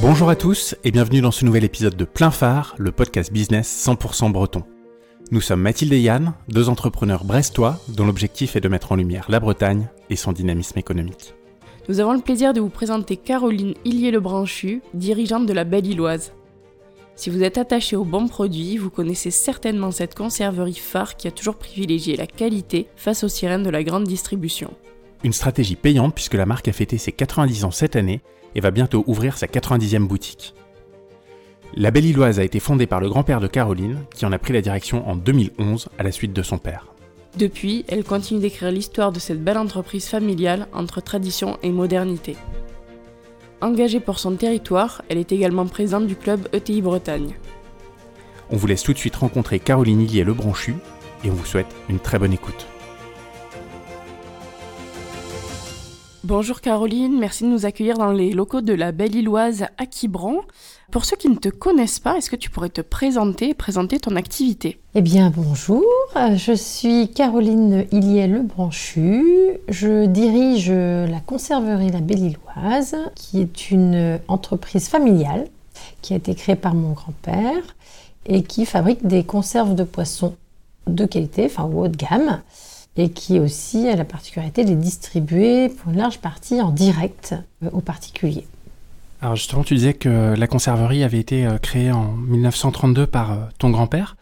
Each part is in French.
Bonjour à tous et bienvenue dans ce nouvel épisode de Plein Phare, le podcast business 100% breton. Nous sommes Mathilde et Yann, deux entrepreneurs brestois dont l'objectif est de mettre en lumière la Bretagne et son dynamisme économique. Nous avons le plaisir de vous présenter Caroline Hillier-le-Branchu, dirigeante de la Belle Illoise. Si vous êtes attaché aux bons produits, vous connaissez certainement cette conserverie phare qui a toujours privilégié la qualité face aux sirènes de la grande distribution. Une stratégie payante puisque la marque a fêté ses 90 ans cette année et va bientôt ouvrir sa 90e boutique. La Belle Illoise a été fondée par le grand-père de Caroline, qui en a pris la direction en 2011 à la suite de son père. Depuis, elle continue d'écrire l'histoire de cette belle entreprise familiale entre tradition et modernité. Engagée pour son territoire, elle est également présente du club ETI Bretagne. On vous laisse tout de suite rencontrer Caroline Illier Le Branchu et on vous souhaite une très bonne écoute. Bonjour Caroline, merci de nous accueillir dans les locaux de la Belle Illoise à Quiberon. Pour ceux qui ne te connaissent pas, est-ce que tu pourrais te présenter et présenter ton activité? Eh bien bonjour, je suis Caroline Illier Branchu. Je dirige la conserverie La Belle Illoise, qui est une entreprise familiale qui a été créée par mon grand-père et qui fabrique des conserves de poissons de qualité, enfin haut de gamme et qui aussi a la particularité de les distribuer pour une large partie en direct euh, aux particuliers. Alors justement, tu disais que la conserverie avait été euh, créée en 1932 par euh, ton grand-père.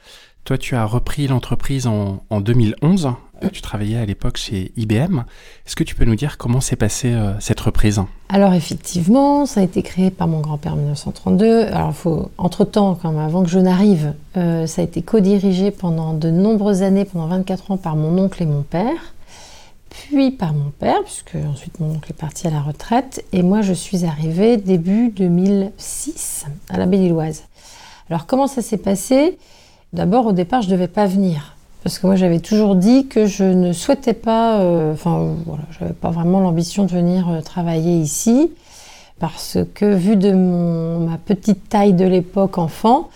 Toi, tu as repris l'entreprise en, 2011. Tu travaillais à l'époque chez IBM. Est-ce que tu peux nous dire comment s'est passée cette reprise? Alors effectivement, ça a été créé par mon grand-père en 1932. Alors faut, entre-temps, quand avant que je n'arrive, ça a été co-dirigé pendant de nombreuses années, pendant 24 ans, par mon oncle et mon père puis par mon père, puisque ensuite mon oncle est parti à la retraite, et moi je suis arrivée début 2006 à la Belle-Illoise. Alors comment ça s'est passé? D'abord au départ je ne devais pas venir, parce que moi j'avais toujours dit que je ne souhaitais pas, euh, enfin voilà, je n'avais pas vraiment l'ambition de venir euh, travailler ici, parce que vu de ma petite taille de l'époque enfant,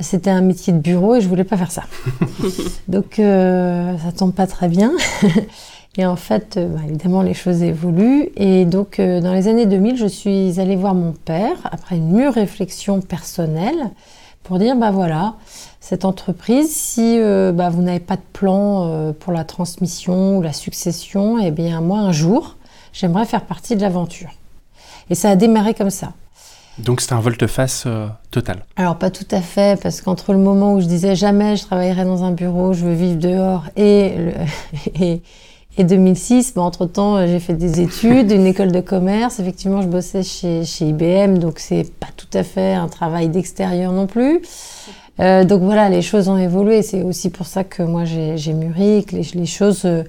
c'était un métier de bureau et je voulais pas faire ça. Donc euh, ça tombe pas très bien. Et en fait, euh, bah, évidemment, les choses évoluent. Et donc, euh, dans les années 2000, je suis allée voir mon père, après une mûre réflexion personnelle, pour dire, bah voilà, cette entreprise, si euh, bah, vous n'avez pas de plan pour la transmission ou la succession, eh bien, moi, un jour, j'aimerais faire partie de l'aventure. Et ça a démarré comme ça. Donc c'était un volte-face total. Alors pas tout à fait, parce qu'entre le moment où je disais jamais je travaillerai dans un bureau, je veux vivre dehors, et, le, et, et 2006, bah, entre-temps, euh, j'ai fait des études, une école de commerce. Effectivement, je bossais chez, chez IBM, donc c'est pas tout à fait un travail d'extérieur non plus. Euh, donc voilà, les choses ont évolué. C'est aussi pour ça que moi j'ai mûri, que les, choses euh,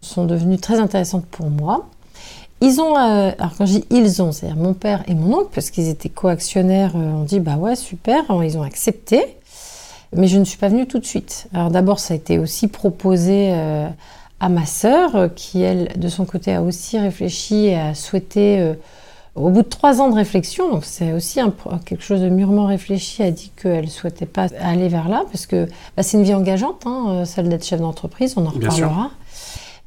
sont devenues très intéressantes pour moi. Ils ont, alors quand je dis ils ont, c'est-à-dire mon père et mon oncle, parce qu'ils étaient coactionnaires, on dit bah ouais, super, ils ont accepté. Mais je ne suis pas venue tout de suite. Alors d'abord, ça a été aussi proposé à ma sœur, euh, qui elle, de son côté, a aussi réfléchi et a souhaité, euh, au bout de trois ans de réflexion, donc c'est aussi un, quelque chose de mûrement réfléchi, a dit qu'elle ne souhaitait pas aller vers là, parce que bah, c'est une vie engageante, hein, euh, celle d'être chef d'entreprise, on en reparlera.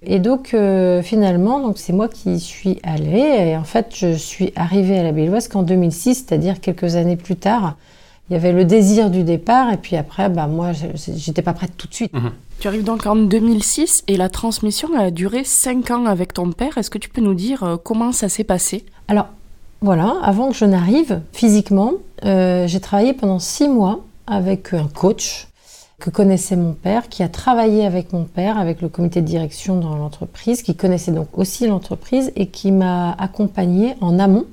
Et donc finalement, donc c'est moi qui suis allée. Et en fait, je suis arrivée à la Belloise qu'en 2006, c'est-à-dire quelques années plus tard. Il y avait le désir du départ, et puis après, bah moi, j'étais pas prête tout de suite. Mhm. Tu arrives donc en 2006 et la transmission a duré 5 ans avec ton père. Est-ce que tu peux nous dire euh, comment ça s'est passé? Alors, voilà, avant que je n'arrive physiquement, euh, j'ai travaillé pendant 6 mois avec un coach que connaissait mon père, qui a travaillé avec mon père, avec le comité de direction dans l'entreprise, qui connaissait donc aussi l'entreprise et qui m'a accompagné en amont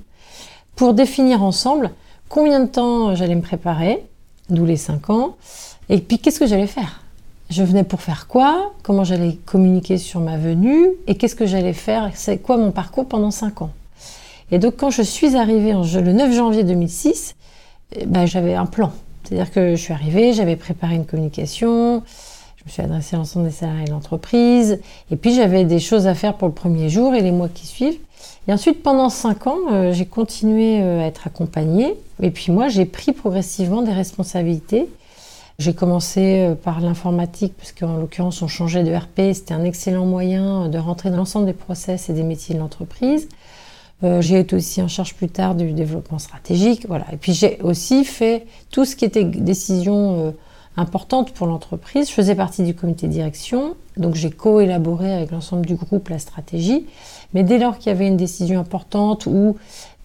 pour définir ensemble combien de temps j'allais me préparer, d'où les 5 ans, et puis qu'est-ce que j'allais faire je venais pour faire quoi, comment j'allais communiquer sur ma venue et qu'est-ce que j'allais faire, c'est quoi mon parcours pendant 5 ans. Et donc quand je suis arrivée le 9 janvier 2006, eh ben, j'avais un plan. C'est-à-dire que je suis arrivée, j'avais préparé une communication, je me suis adressée à l'ensemble des salariés de l'entreprise, et puis j'avais des choses à faire pour le premier jour et les mois qui suivent. Et ensuite, pendant 5 ans, euh, j'ai continué euh, à être accompagnée, et puis moi, j'ai pris progressivement des responsabilités. J'ai commencé euh, par l'informatique, parce qu'en l'occurrence, on changeait de RP. C'était un excellent moyen de rentrer dans l'ensemble des process et des métiers de l'entreprise. Euh, j'ai été aussi en charge plus tard du développement stratégique. Voilà. Et puis j'ai aussi fait tout ce qui était décision euh, importante pour l'entreprise. Je faisais partie du comité de direction, donc j'ai co-élaboré avec l'ensemble du groupe la stratégie. Mais dès lors qu'il y avait une décision importante ou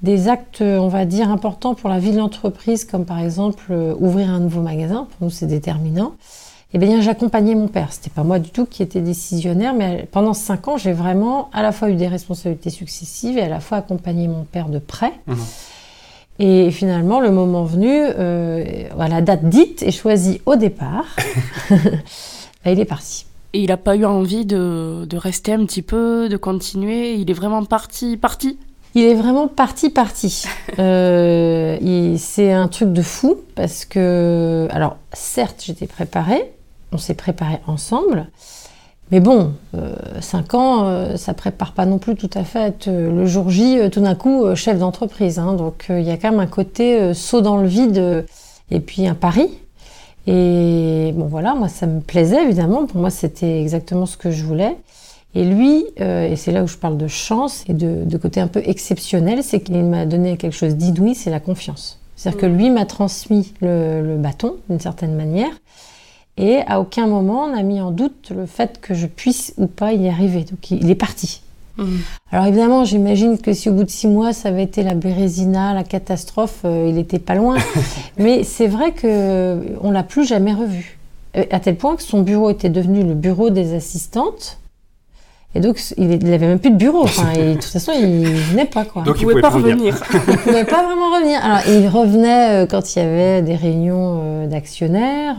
des actes, on va dire, importants pour la vie de l'entreprise, comme par exemple euh, ouvrir un nouveau magasin, pour nous c'est déterminant, eh bien j'accompagnais mon père. C'était pas moi du tout qui était décisionnaire, mais pendant cinq ans, j'ai vraiment à la fois eu des responsabilités successives et à la fois accompagné mon père de près. Mhm. Et finalement, le moment venu, euh, à la date dite et choisie au départ, bah, il est parti. Et il n'a pas eu envie de, de rester un petit peu, de continuer? Il est vraiment parti, parti? Il est vraiment parti, parti. Euh, c'est un truc de fou parce que, alors, certes, j'étais préparée, on s'est préparé ensemble, mais bon, 5 ans, euh, ça prépare pas non plus tout à fait à être euh, le jour J, euh, tout d'un coup, euh, chef d'entreprise. hein. donc, euh, il y a quand même un côté euh, saut dans le vide euh, et puis un pari. Et bon, voilà, moi, ça me plaisait évidemment. Pour moi, c'était exactement ce que je voulais. Et lui, euh, et c'est là où je parle de chance et de, de côté un peu exceptionnel, c'est qu'il m'a donné quelque chose d'inouï, c'est la confiance. C'est-à-dire que lui m'a transmis le, le bâton d'une certaine manière, et à aucun moment on a mis en doute le fait que je puisse ou pas y arriver. Donc il est parti. Mhm. Alors évidemment, j'imagine que si au bout de six mois ça avait été la bérésina, la catastrophe, euh, il était pas loin. Mais c'est vrai que on l'a plus jamais revu. Euh, À tel point que son bureau était devenu le bureau des assistantes. Et donc, il n'avait même plus de bureau. Enfin, et de toute façon, il venait pas, quoi. Donc Il il pouvait pouvait pas revenir. revenir. Il pouvait pas vraiment revenir. Alors, il revenait euh, quand il y avait des réunions euh, d'actionnaires.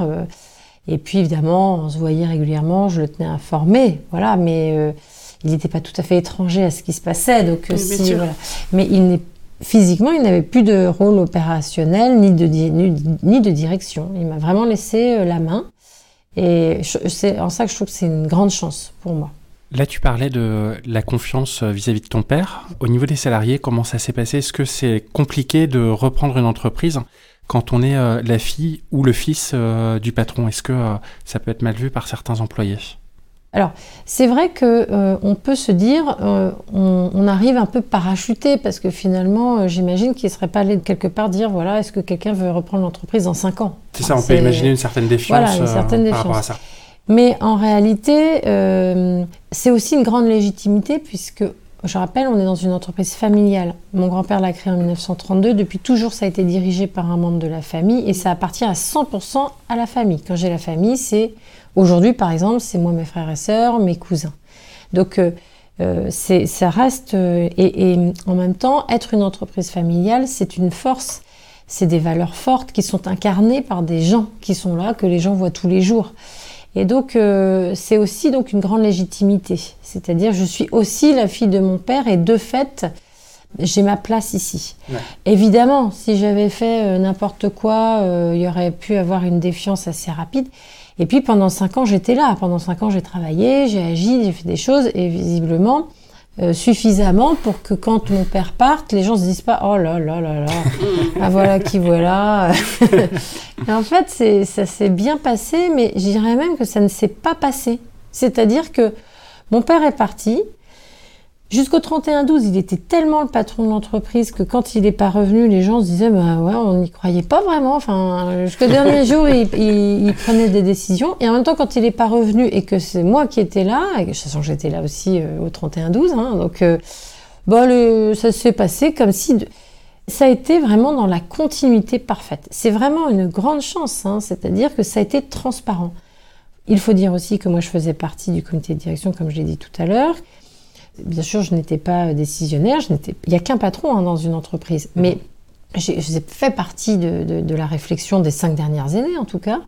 Et puis, évidemment, on se voyait régulièrement. Je le tenais informé. Voilà. Mais euh, il n'était pas tout à fait étranger à ce qui se passait. Donc, euh, Oui, bien si, sûr. voilà. Mais il n'est physiquement, il n'avait plus de rôle opérationnel ni de, di- ni, ni de direction. Il m'a vraiment laissé euh, la main. Et c'est en ça que je trouve que c'est une grande chance pour moi. Là, tu parlais de la confiance vis-à-vis de ton père. Au niveau des salariés, comment ça s'est passé? Est-ce que c'est compliqué de reprendre une entreprise? Quand on est euh, la fille ou le fils euh, du patron? Est-ce que euh, ça peut être mal vu par certains employés? C'est vrai que on peut se dire, on, on arrive un peu parachuté parce que finalement, j'imagine qu'il ne serait pas allé quelque part dire, voilà, est-ce que quelqu'un veut reprendre l'entreprise dans 5 ans? C'est ça, on peut imaginer une certaine défiance, Voilà, une certaine par rapport à défiance. ça. Mais en réalité, c'est aussi une grande légitimité puisque, je rappelle, on est dans une entreprise familiale. Mon grand-père l'a créée en 1932. Depuis toujours, ça a été dirigé par un membre de la famille et ça appartient à 100% à la famille. Quand j'ai la famille, c'est aujourd'hui, par exemple, c'est moi, mes frères et sœurs, mes cousins. Donc, euh, euh, ça reste euh, et en même temps, être une entreprise familiale, c'est une force. C'est des valeurs fortes qui sont incarnées par des gens qui sont là, que les gens voient tous les jours. Et donc, euh, c'est aussi donc une grande légitimité. C'est-à-dire, je suis aussi la fille de mon père et de fait, j'ai ma place ici. Ouais. Évidemment, si j'avais fait euh, n'importe quoi, euh, il y aurait pu avoir une défiance assez rapide. Et puis, pendant cinq ans, j'étais là. Pendant cinq ans, j'ai travaillé, j'ai agi, j'ai fait des choses et visiblement euh, suffisamment pour que quand mon père parte, les gens se disent pas oh là là là là, ah voilà qui voilà. En fait, ça s'est bien passé, mais je dirais même que ça ne s'est pas passé. C'est-à-dire que mon père est parti. Jusqu'au 31-12, il était tellement le patron de l'entreprise que quand il n'est pas revenu, les gens se disaient bah ouais, on n'y croyait pas vraiment. Enfin, jusqu'au dernier jour, il, il- il prenait des décisions. Et en même temps, quand il n'est pas revenu et que c'est moi qui étais là, et que de toute façon j'étais là aussi euh, au 31-12, hein, donc euh, bon, le- ça s'est passé comme si de- ça a été vraiment dans la continuité parfaite. C'est vraiment une grande chance, hein, c'est-à-dire que ça a été transparent. Il faut dire aussi que moi je faisais partie du comité de direction, comme je l'ai dit tout à l'heure. Bien sûr, je n'étais pas décisionnaire, je n'étais... il n'y a qu'un patron hein, dans une entreprise, mais j'ai j'ai fait partie de, de- de la réflexion des cinq dernières années en tout cas.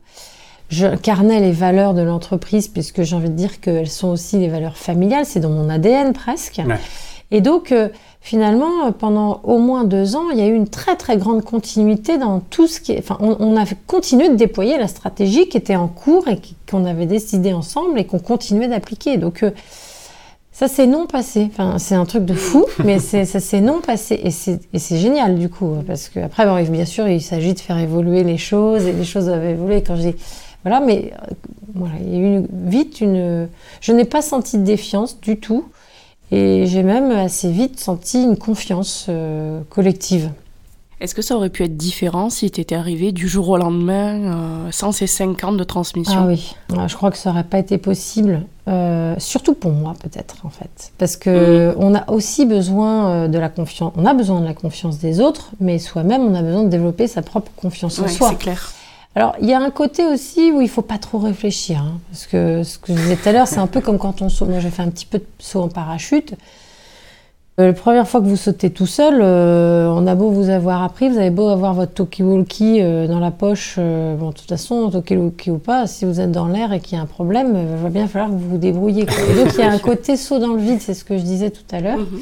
J'incarnais les valeurs de l'entreprise puisque j'ai envie de dire qu'elles sont aussi les valeurs familiales, c'est dans mon ADN presque. Ouais. Et donc, euh, finalement, euh, pendant au moins deux ans, il y a eu une très très grande continuité dans tout ce qui est... Enfin, on, on a continué de déployer la stratégie qui était en cours et qui- qu'on avait décidé ensemble et qu'on continuait d'appliquer. Donc, euh, ça s'est non passé. Enfin, c'est un truc de fou, mais c'est- ça s'est non passé. Et c'est et c'est génial, du coup. Parce que après, bon, bien sûr, il s'agit de faire évoluer les choses et les choses doivent évoluer. Quand je dis... Voilà, mais euh, voilà, il y a eu une- vite une... Je n'ai pas senti de défiance du tout. Et j'ai même assez vite senti une confiance euh, collective. Est-ce que ça aurait pu être différent si tu étais arrivé du jour au lendemain euh, sans ces 5 ans de transmission? Ah oui, Ah, je crois que ça n'aurait pas été possible, euh, surtout pour moi peut-être en fait. Parce que on a aussi besoin euh, de la confiance, on a besoin de la confiance des autres, mais soi-même on a besoin de développer sa propre confiance en Ouais, soi. c'est clair. Alors, il y a un côté aussi où il faut pas trop réfléchir. hein, parce que ce que je disais tout à l'heure, c'est un peu comme quand on saute. Moi, j'ai fait un petit peu de saut en parachute. Euh, la première fois que vous sautez tout seul, euh, on a beau vous avoir appris, vous avez beau avoir votre talkie-walkie euh, dans la poche. euh, bon, de toute façon, talkie-walkie ou pas, si vous êtes dans l'air et qu'il y a un problème, euh, il va bien falloir que vous vous débrouillez. donc, il y a un côté saut dans le vide, c'est ce que je disais tout à l'heure. Mhm.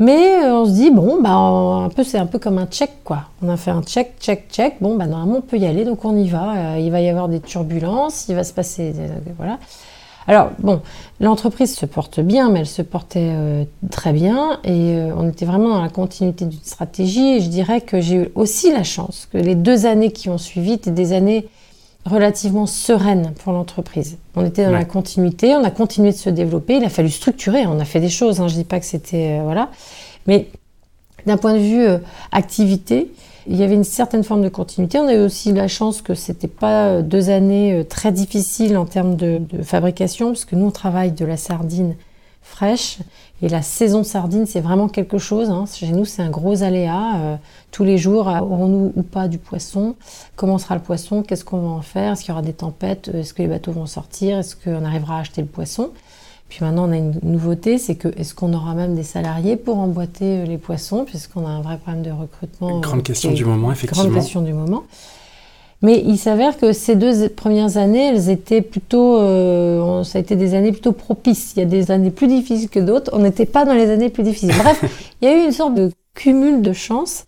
Mais euh, on se dit, bon, bah, on- un peu, c'est un peu comme un check, quoi. On a fait un check, check, check. Bon, bah, normalement, on peut y aller, donc on y va. Euh, il va y avoir des turbulences, il va se passer. euh, voilà. Alors, bon, l'entreprise se porte bien, mais elle se portait euh, très bien. Et euh, on était vraiment dans la continuité d'une stratégie. Et je dirais que j'ai eu aussi la chance que les deux années qui ont suivi étaient des années relativement sereines pour l'entreprise. On était dans Ouais. la continuité, on a continué de se développer, il a fallu structurer, on a fait des choses, hein, je dis pas que c'était... euh, voilà. Mais d'un point de vue activité, il y avait une certaine forme de continuité. On a eu aussi la chance que c'était pas euh, deux années euh, très difficiles en termes de, fabrication, parce que nous, on travaille de la sardine fraîche. Et la saison sardine, c'est vraiment quelque chose. hein. Chez nous, c'est un gros aléa. Euh, tous les jours, aurons-nous ou pas du poisson? Comment sera le poisson? Qu'est-ce qu'on va en faire? Est-ce qu'il y aura des tempêtes? Est-ce que les bateaux vont sortir? Est-ce qu'on arrivera à acheter le poisson? Puis maintenant, on a une nouveauté, c'est que est-ce qu'on aura même des salariés pour emboîter euh, les poissons? Puisqu'on a un vrai problème de recrutement. euh, Grande qui question est- du moment, Grande effectivement. question du moment. Mais il s'avère que ces deux premières années, elles étaient plutôt, euh, ça a été des années plutôt propices. Il y a des années plus difficiles que d'autres. On n'était pas dans les années plus difficiles. Bref, il y a eu une sorte de cumul de chance,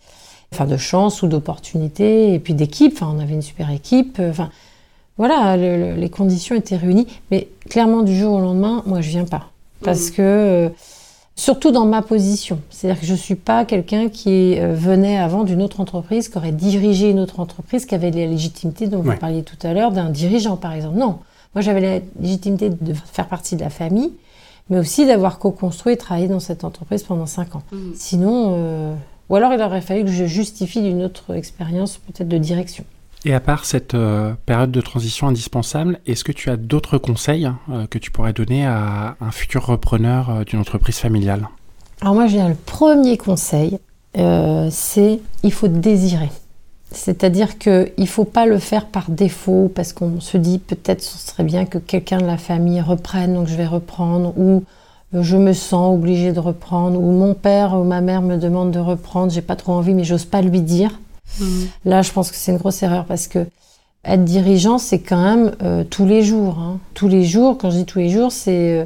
enfin de chance ou d'opportunités, et puis d'équipe. Enfin, on avait une super équipe. euh, Enfin, voilà, le- le- les conditions étaient réunies. Mais clairement, du jour au lendemain, moi, je viens pas, parce que euh, surtout dans ma position. C'est-à-dire que je ne suis pas quelqu'un qui euh, venait avant d'une autre entreprise, qui aurait dirigé une autre entreprise, qui avait la légitimité dont Ouais. vous parliez tout à l'heure, d'un dirigeant par exemple. Non, moi j'avais la légitimité de faire partie de la famille, mais aussi d'avoir co-construit et travaillé dans cette entreprise pendant cinq ans. Mhm. Sinon, euh, ou alors il aurait fallu que je justifie d'une autre expérience peut-être de direction. Et à part cette euh, période de transition indispensable, est-ce que tu as d'autres conseils euh, que tu pourrais donner à un futur repreneur euh, d'une entreprise familiale? Alors moi, le premier conseil, c'est il faut désirer. C'est-à-dire qu'il ne faut pas le faire par défaut parce qu'on se dit peut-être ce serait bien que quelqu'un de la famille reprenne, donc je vais reprendre, ou je me sens obligée de reprendre, ou mon père ou ma mère me demande de reprendre, j'ai pas trop envie mais j'ose pas lui dire. Mhm. Là, je pense que c'est une grosse erreur parce que être dirigeant, c'est quand même euh, tous les jours. hein. Tous les jours, quand je dis tous les jours, c'est euh,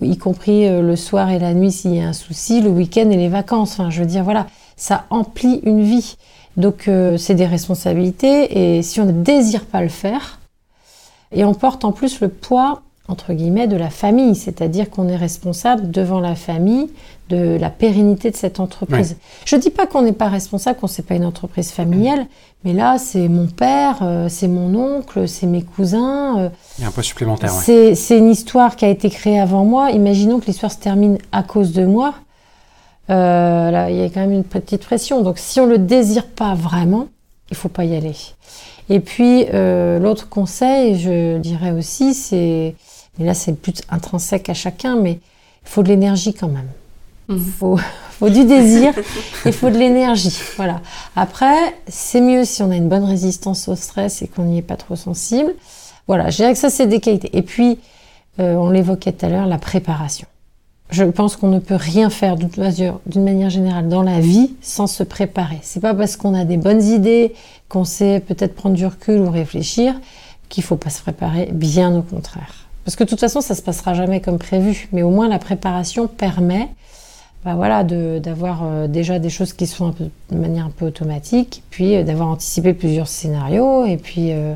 y compris euh, le soir et la nuit s'il y a un souci, le week-end et les vacances. Enfin, je veux dire, voilà, ça emplit une vie. Donc, c'est des responsabilités et si on ne désire pas le faire, et on porte en plus le poids, entre guillemets, de la famille, c'est-à-dire qu'on est responsable devant la famille de la pérennité de cette entreprise. Je dis pas qu'on n'est pas responsable, qu'on n'est pas une entreprise familiale, mais là, c'est mon père, euh, c'est mon oncle, c'est mes cousins. euh, Il y a un poids supplémentaire, ouais. c'est une histoire qui a été créée avant moi. Imaginons que l'histoire se termine à cause de moi. Euh, là, il y a quand même une petite pression. Donc, si on le désire pas vraiment, il faut pas y aller. Et puis, euh, l'autre conseil, je dirais aussi, c'est, mais là, c'est plus intrinsèque à chacun, mais il faut de l'énergie quand même. Il Mhm. faut, faut du désir, il faut de l'énergie. Voilà. Après, c'est mieux si on a une bonne résistance au stress et qu'on n'y est pas trop sensible. Voilà, je dirais que ça, c'est des qualités. Et puis, euh, on l'évoquait tout à l'heure, la préparation. Je pense qu'on ne peut rien faire d'une manière- d'une manière générale dans la vie sans se préparer. C'est pas parce qu'on a des bonnes idées, qu'on sait peut-être prendre du recul ou réfléchir, qu'il faut pas se préparer. Bien au contraire. Parce que de toute façon, ça se passera jamais comme prévu. Mais au moins, la préparation permet bah voilà, de- d'avoir euh, déjà des choses qui sont un peu, de manière un peu automatique, puis euh, d'avoir anticipé plusieurs scénarios et puis euh,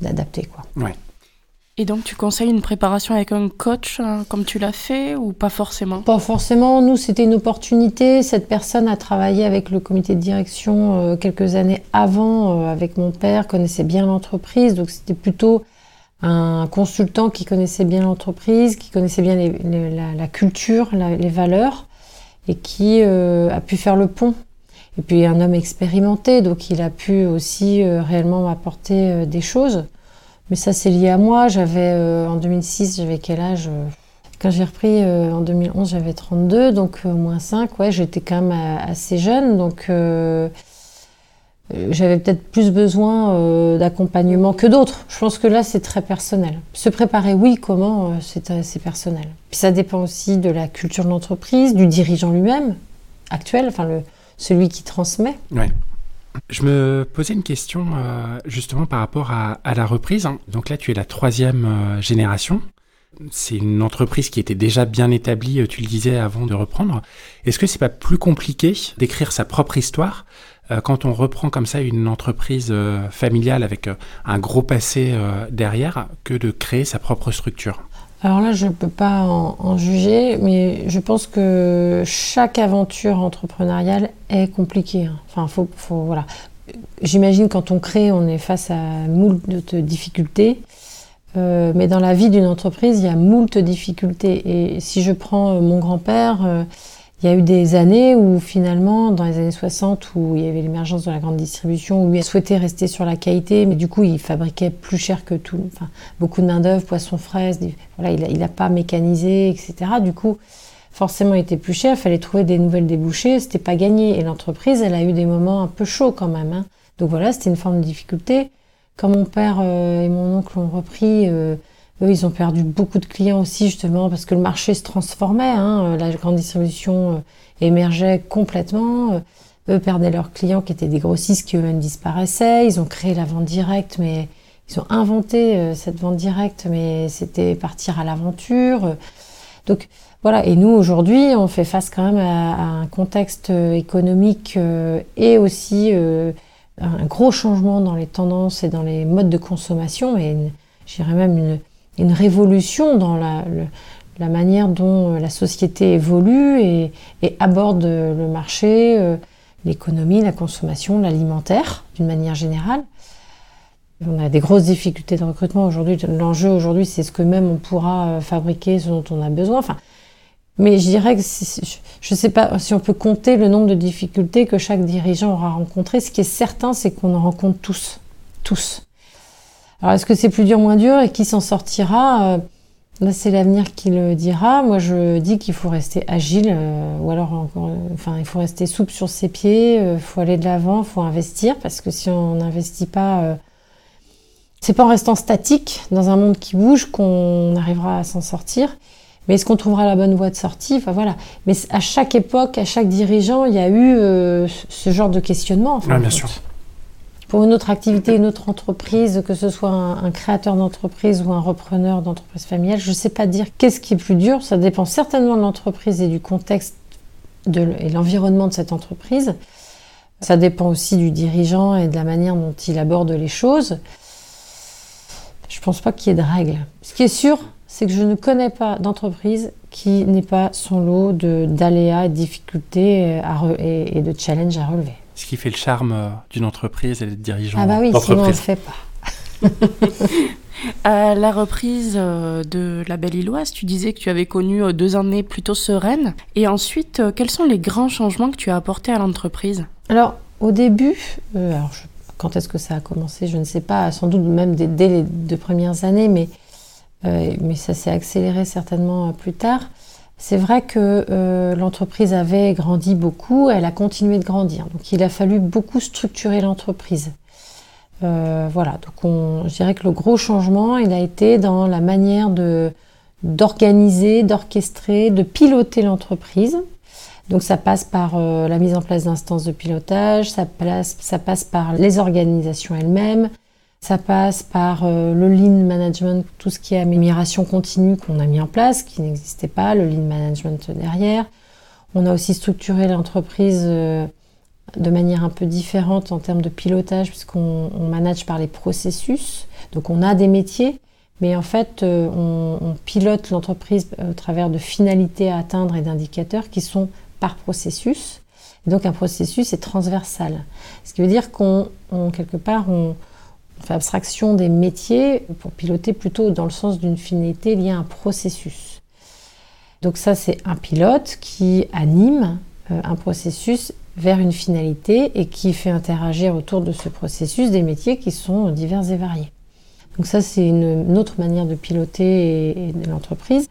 d'adapter quoi. Et donc, tu conseilles une préparation avec un coach, euh, comme tu l'as fait, ou pas forcément? Pas forcément, nous c'était une opportunité. Cette personne a travaillé avec le comité de direction euh, quelques années avant euh, avec mon père, connaissait bien l'entreprise, donc c'était plutôt un consultant qui connaissait bien l'entreprise, qui connaissait bien la, culture, les valeurs, et qui euh, a pu faire le pont. Et puis un homme expérimenté, donc il a pu aussi euh, réellement m'apporter euh, des choses. Mais ça, c'est lié à moi. J'avais en 2006, j'avais quel âge Quand j'ai repris en 2011, j'avais 32, donc moins 5. Ouais, j'étais quand même assez jeune, donc euh, j'avais peut-être plus besoin euh, d'accompagnement que d'autres. Je pense que là, c'est très personnel. Se préparer, oui, comment, euh, c'est personnel. Puis ça dépend aussi de la culture de l'entreprise, du dirigeant lui-même, actuel, enfin celui qui transmet. Ouais. Je me posais une question justement par rapport à, la reprise. Hein. Donc là, tu es la troisième génération. C'est une entreprise qui était déjà bien établie, tu le disais avant de reprendre. Est-ce que c'est pas plus compliqué d'écrire sa propre histoire euh, quand on reprend comme ça une entreprise euh, familiale avec euh, un gros passé derrière que de créer sa propre structure alors là, je ne peux pas en, juger, mais je pense que chaque aventure entrepreneuriale est compliquée. Hein. Enfin, faut, faut voilà. J'imagine quand on crée, on est face à moult difficultés. mais dans la vie d'une entreprise, il y a moult difficultés. Et si je prends mon grand-père, il y a eu des années où finalement, dans les années 60, où il y avait l'émergence de la grande distribution, où il souhaitait rester sur la qualité, mais du coup, il fabriquait plus cher que tout. Enfin, beaucoup de main-d'œuvre, poissons fraises, voilà, il n'a pas mécanisé, etc. Du coup, forcément, il était plus cher, il fallait trouver des nouvelles débouchés, c'était pas gagné. Et l'entreprise, elle a eu des moments un peu chauds quand même. Hein. Donc voilà, c'était une forme de difficulté. Quand mon père euh, et mon oncle ont repris, euh, eux, ils ont perdu beaucoup de clients aussi, justement, parce que le marché se transformait. Hein. Euh, la grande distribution euh, émergeait complètement. Euh, eux perdaient leurs clients qui étaient des grossistes qui eux-mêmes disparaissaient. Ils ont créé la vente directe, mais ils ont inventé cette vente directe, mais c'était partir à l'aventure. Donc voilà, et nous aujourd'hui, on fait face quand même à, un contexte économique et aussi un gros changement dans les tendances et dans les modes de consommation, et j'irais même une, une révolution dans la, la, manière dont euh, la société évolue et, aborde le marché, euh, l'économie, la consommation, l'alimentaire d'une manière générale. On a des grosses difficultés de recrutement aujourd'hui. L'enjeu aujourd'hui, c'est ce que même on pourra euh, fabriquer, ce dont on a besoin. Enfin, mais je dirais que je ne sais pas si on peut compter le nombre de difficultés que chaque dirigeant aura rencontré. Ce qui est certain, c'est qu'on en rencontre tous. Tous. Alors est-ce que c'est plus dur, moins dur et qui s'en sortira euh, Là, c'est l'avenir qui le dira. Moi, je dis qu'il faut rester agile, euh, ou alors encore, enfin, il faut rester souple sur ses pieds, il euh, faut aller de l'avant, il faut investir, parce que si on n'investit pas, c'est pas en restant statique dans un monde qui bouge qu'on arrivera à s'en sortir. Mais est-ce qu'on trouvera la bonne voie de sortie? Enfin voilà. Mais à chaque époque, à chaque dirigeant, il y a eu ce genre de questionnement. Enfin, bien sûr pour une autre activité, une autre entreprise, que ce soit un, créateur d'entreprise ou un repreneur d'entreprise familiale, je ne sais pas dire qu'est-ce qui est plus dur. Ça dépend certainement de l'entreprise et du contexte de, et l'environnement de cette entreprise. Ça dépend aussi du dirigeant et de la manière dont il aborde les choses. Je ne pense pas qu'il y ait de règles. Ce qui est sûr, c'est que je ne connais pas d'entreprise qui n'ait pas son lot d'aléas, de, difficultés euh, et de challenges à relever ce qui fait le charme euh, d'une entreprise et des dirigeants Ah bah oui, sinon on ne le fait pas. à la reprise euh, de la Belle Illoise, tu disais que tu avais connu euh, deux années plutôt sereines. Et ensuite, quels sont les grands changements que tu as apportés à l'entreprise? Alors, au début, alors quand est-ce que ça a commencé Je ne sais pas, sans doute même dès, les deux premières années, mais, mais ça s'est accéléré certainement plus tard. C'est vrai que euh, l'entreprise avait grandi beaucoup, elle a continué de grandir. Donc il a fallu beaucoup structurer l'entreprise. Euh, voilà, donc on, je dirais que le gros changement, il a été dans la manière de d'organiser, d'orchestrer, de piloter l'entreprise. Donc ça passe par euh, la mise en place d'instances de pilotage, ça, ça passe par les organisations elles-mêmes, ça passe par euh, le lean management, tout ce qui est amélioration continue qu'on a mis en place, qui n'existait pas, le lean management derrière. On a aussi structuré l'entreprise euh, de manière un peu différente en termes de pilotage, puisqu'on manage par les processus. Donc on a des métiers, mais en fait euh, on, pilote l'entreprise au travers de finalités à atteindre et d'indicateurs qui sont par processus. donc un processus est transversal. Ce qui veut dire qu'on, quelque part, on, abstraction des métiers pour piloter plutôt dans le sens d'une finalité liée à un processus. Donc ça, c'est un pilote qui anime euh, un processus vers une finalité et qui fait interagir autour de ce processus des métiers qui sont divers et variés. Donc ça, c'est une, autre manière de piloter l'entreprise.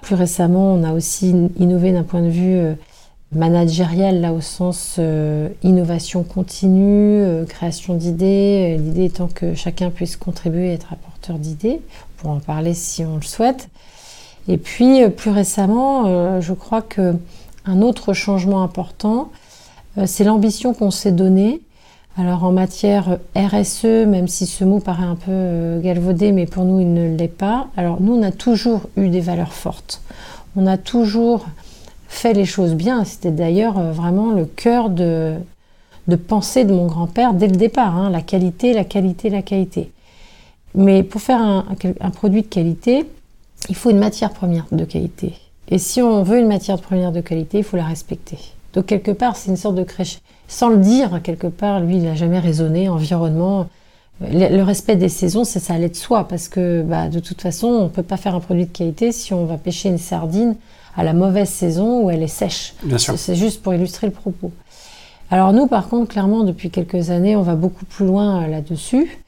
Plus récemment, on a aussi innové d'un point de vue euh, managérial, là au sens euh, innovation continue, création d'idées, l'idée étant que chacun puisse contribuer et être apporteur d'idées, pour en parler si on le souhaite. Et puis, euh, plus récemment, euh, je crois que un autre changement important, euh, c'est l'ambition qu'on s'est donnée. Alors en matière RSE, même si ce mot paraît un peu galvaudé, mais pour nous il ne l'est pas. Alors nous, on a toujours eu des valeurs fortes. On a toujours fait les choses bien. C'était d'ailleurs vraiment le cœur de, de pensée de mon grand-père dès le départ. Hein. la qualité, la qualité, la qualité. Mais pour faire un, un produit de qualité, il faut une matière première de qualité. Et si on veut une matière première de qualité, il faut la respecter. Donc quelque part, c'est une sorte de crèche. Sans le dire, quelque part, lui, il n'a jamais raisonné, environnement. Le respect des saisons, c'est ça allait de soi, parce que bah, de toute façon, on ne peut pas faire un produit de qualité si on va pêcher une sardine à la mauvaise saison où elle est sèche. C'est juste pour illustrer le propos. Alors nous, par contre, clairement, depuis quelques années, on va beaucoup plus loin euh, là-dessus.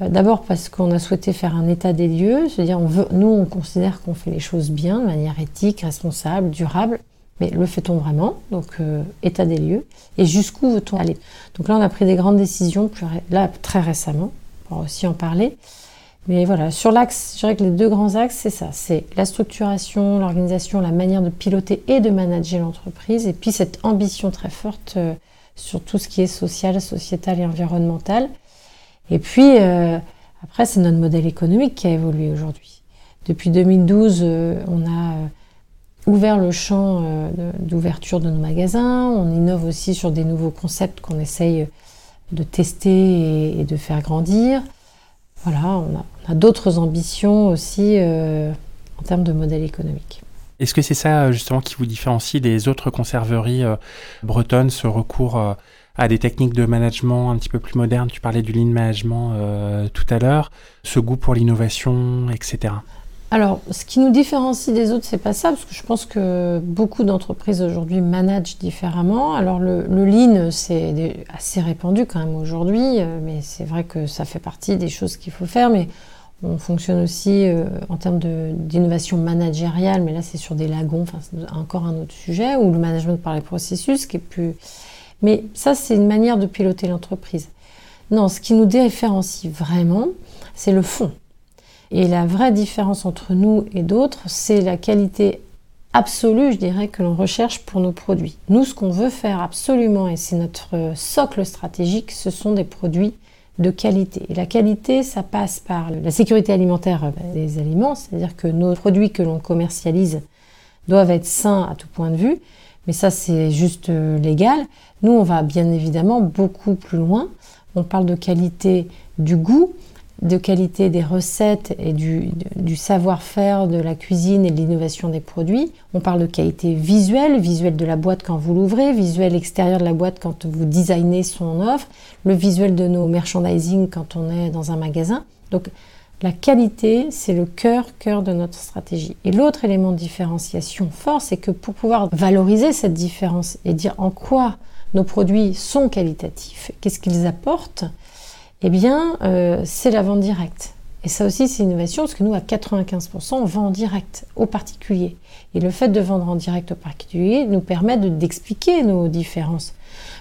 Euh, d'abord parce qu'on a souhaité faire un état des lieux, c'est-à-dire on veut, nous on considère qu'on fait les choses bien, de manière éthique, responsable, durable, mais le fait-on vraiment Donc euh, état des lieux. Et jusqu'où veut-on aller Donc là on a pris des grandes décisions, là très récemment, va aussi en parler. Mais voilà, sur l'axe, je dirais que les deux grands axes, c'est ça, c'est la structuration, l'organisation, la manière de piloter et de manager l'entreprise, et puis cette ambition très forte euh, sur tout ce qui est social, sociétal et environnemental. Et puis, euh, après, c'est notre modèle économique qui a évolué aujourd'hui. Depuis 2012, euh, on a ouvert le champ d'ouverture de nos magasins. On innove aussi sur des nouveaux concepts qu'on essaye de tester et, de faire grandir. Voilà, on a, d'autres ambitions aussi en termes de modèle économique. Est-ce que c'est ça justement qui vous différencie des autres conserveries bretonnes, ce recours à des techniques de management un petit peu plus modernes? Tu parlais du lean management euh, tout à l'heure, ce goût pour l'innovation, etc. Alors, ce qui nous différencie des autres, c'est pas ça, parce que je pense que beaucoup d'entreprises aujourd'hui managent différemment. Alors, le, lean, c'est assez répandu quand même aujourd'hui, euh, mais c'est vrai que ça fait partie des choses qu'il faut faire. Mais on fonctionne aussi euh, en termes d'innovation managériale, mais là, c'est sur des lagons, enfin, c'est encore un autre sujet, ou le management par les processus, qui est plus mais ça, c'est une manière de piloter l'entreprise. Non, ce qui nous différencie vraiment, c'est le fond. Et la vraie différence entre nous et d'autres, c'est la qualité absolue, je dirais, que l'on recherche pour nos produits. Nous, ce qu'on veut faire absolument, et c'est notre socle stratégique, ce sont des produits de qualité. Et la qualité, ça passe par la sécurité alimentaire des aliments, c'est-à-dire que nos produits que l'on commercialise doivent être sains à tout point de vue, mais ça c'est juste euh, légal. Nous, on va bien évidemment beaucoup plus loin. On parle de qualité du goût, de qualité des recettes et du, savoir-faire de la cuisine et de l'innovation des produits. On parle de qualité visuelle, visuel de la boîte quand vous l'ouvrez, visuel extérieur de la boîte quand vous designez son offre, le visuel de nos merchandising quand on est dans un magasin. Donc la qualité, c'est le cœur, cœur de notre stratégie. Et l'autre élément de différenciation fort, c'est que pour pouvoir valoriser cette différence et dire en quoi nos produits sont qualitatifs, qu'est-ce qu'ils apportent, eh bien, euh, c'est la vente directe. Et ça aussi, c'est une innovation, parce que nous, à 95%, on vend en direct aux particuliers. Et le fait de vendre en direct aux particuliers nous permet d'expliquer nos différences.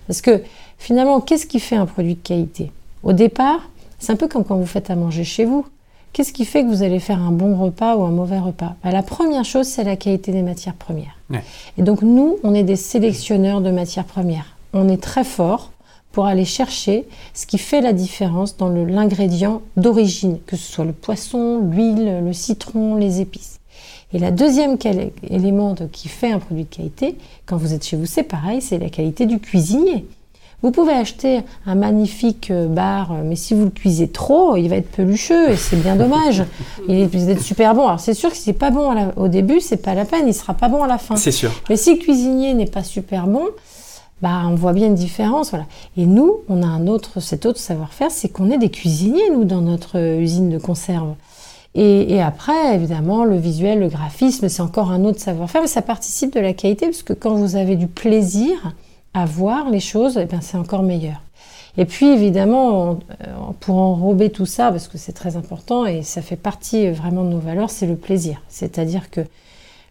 Parce que finalement, qu'est-ce qui fait un produit de qualité? Au départ, c'est un peu comme quand vous faites à manger chez vous. Qu'est-ce qui fait que vous allez faire un bon repas ou un mauvais repas? Bah, La première chose, c'est la qualité des matières premières. Et donc nous, on est des sélectionneurs de matières premières. On est très fort pour aller chercher ce qui fait la différence dans l'ingrédient d'origine, que ce soit le poisson, l'huile, le citron, les épices. Et la deuxième élément qui fait un produit de qualité, quand vous êtes chez vous, c'est pareil, c'est la qualité du cuisinier. Vous pouvez acheter un magnifique euh, bar, euh, mais si vous le cuisez trop, il va être pelucheux et c'est bien dommage. Il est super bon. Alors c'est sûr que si c'est pas bon au début, c'est pas la peine, il sera pas bon à la fin. C'est sûr. Mais si le cuisinier n'est pas super bon, bah, on voit bien une différence. Voilà. Et nous, on a un autre, cet autre savoir-faire, c'est qu'on est des cuisiniers, nous, dans notre usine de conserve. Et, après, évidemment, le visuel, le graphisme, c'est encore un autre savoir-faire, mais ça participe de la qualité, parce que quand vous avez du plaisir à voir les choses, eh bien, c'est encore meilleur. Et puis, évidemment, pour enrober tout ça, parce que c'est très important et ça fait partie vraiment de nos valeurs, c'est le plaisir. C'est-à-dire que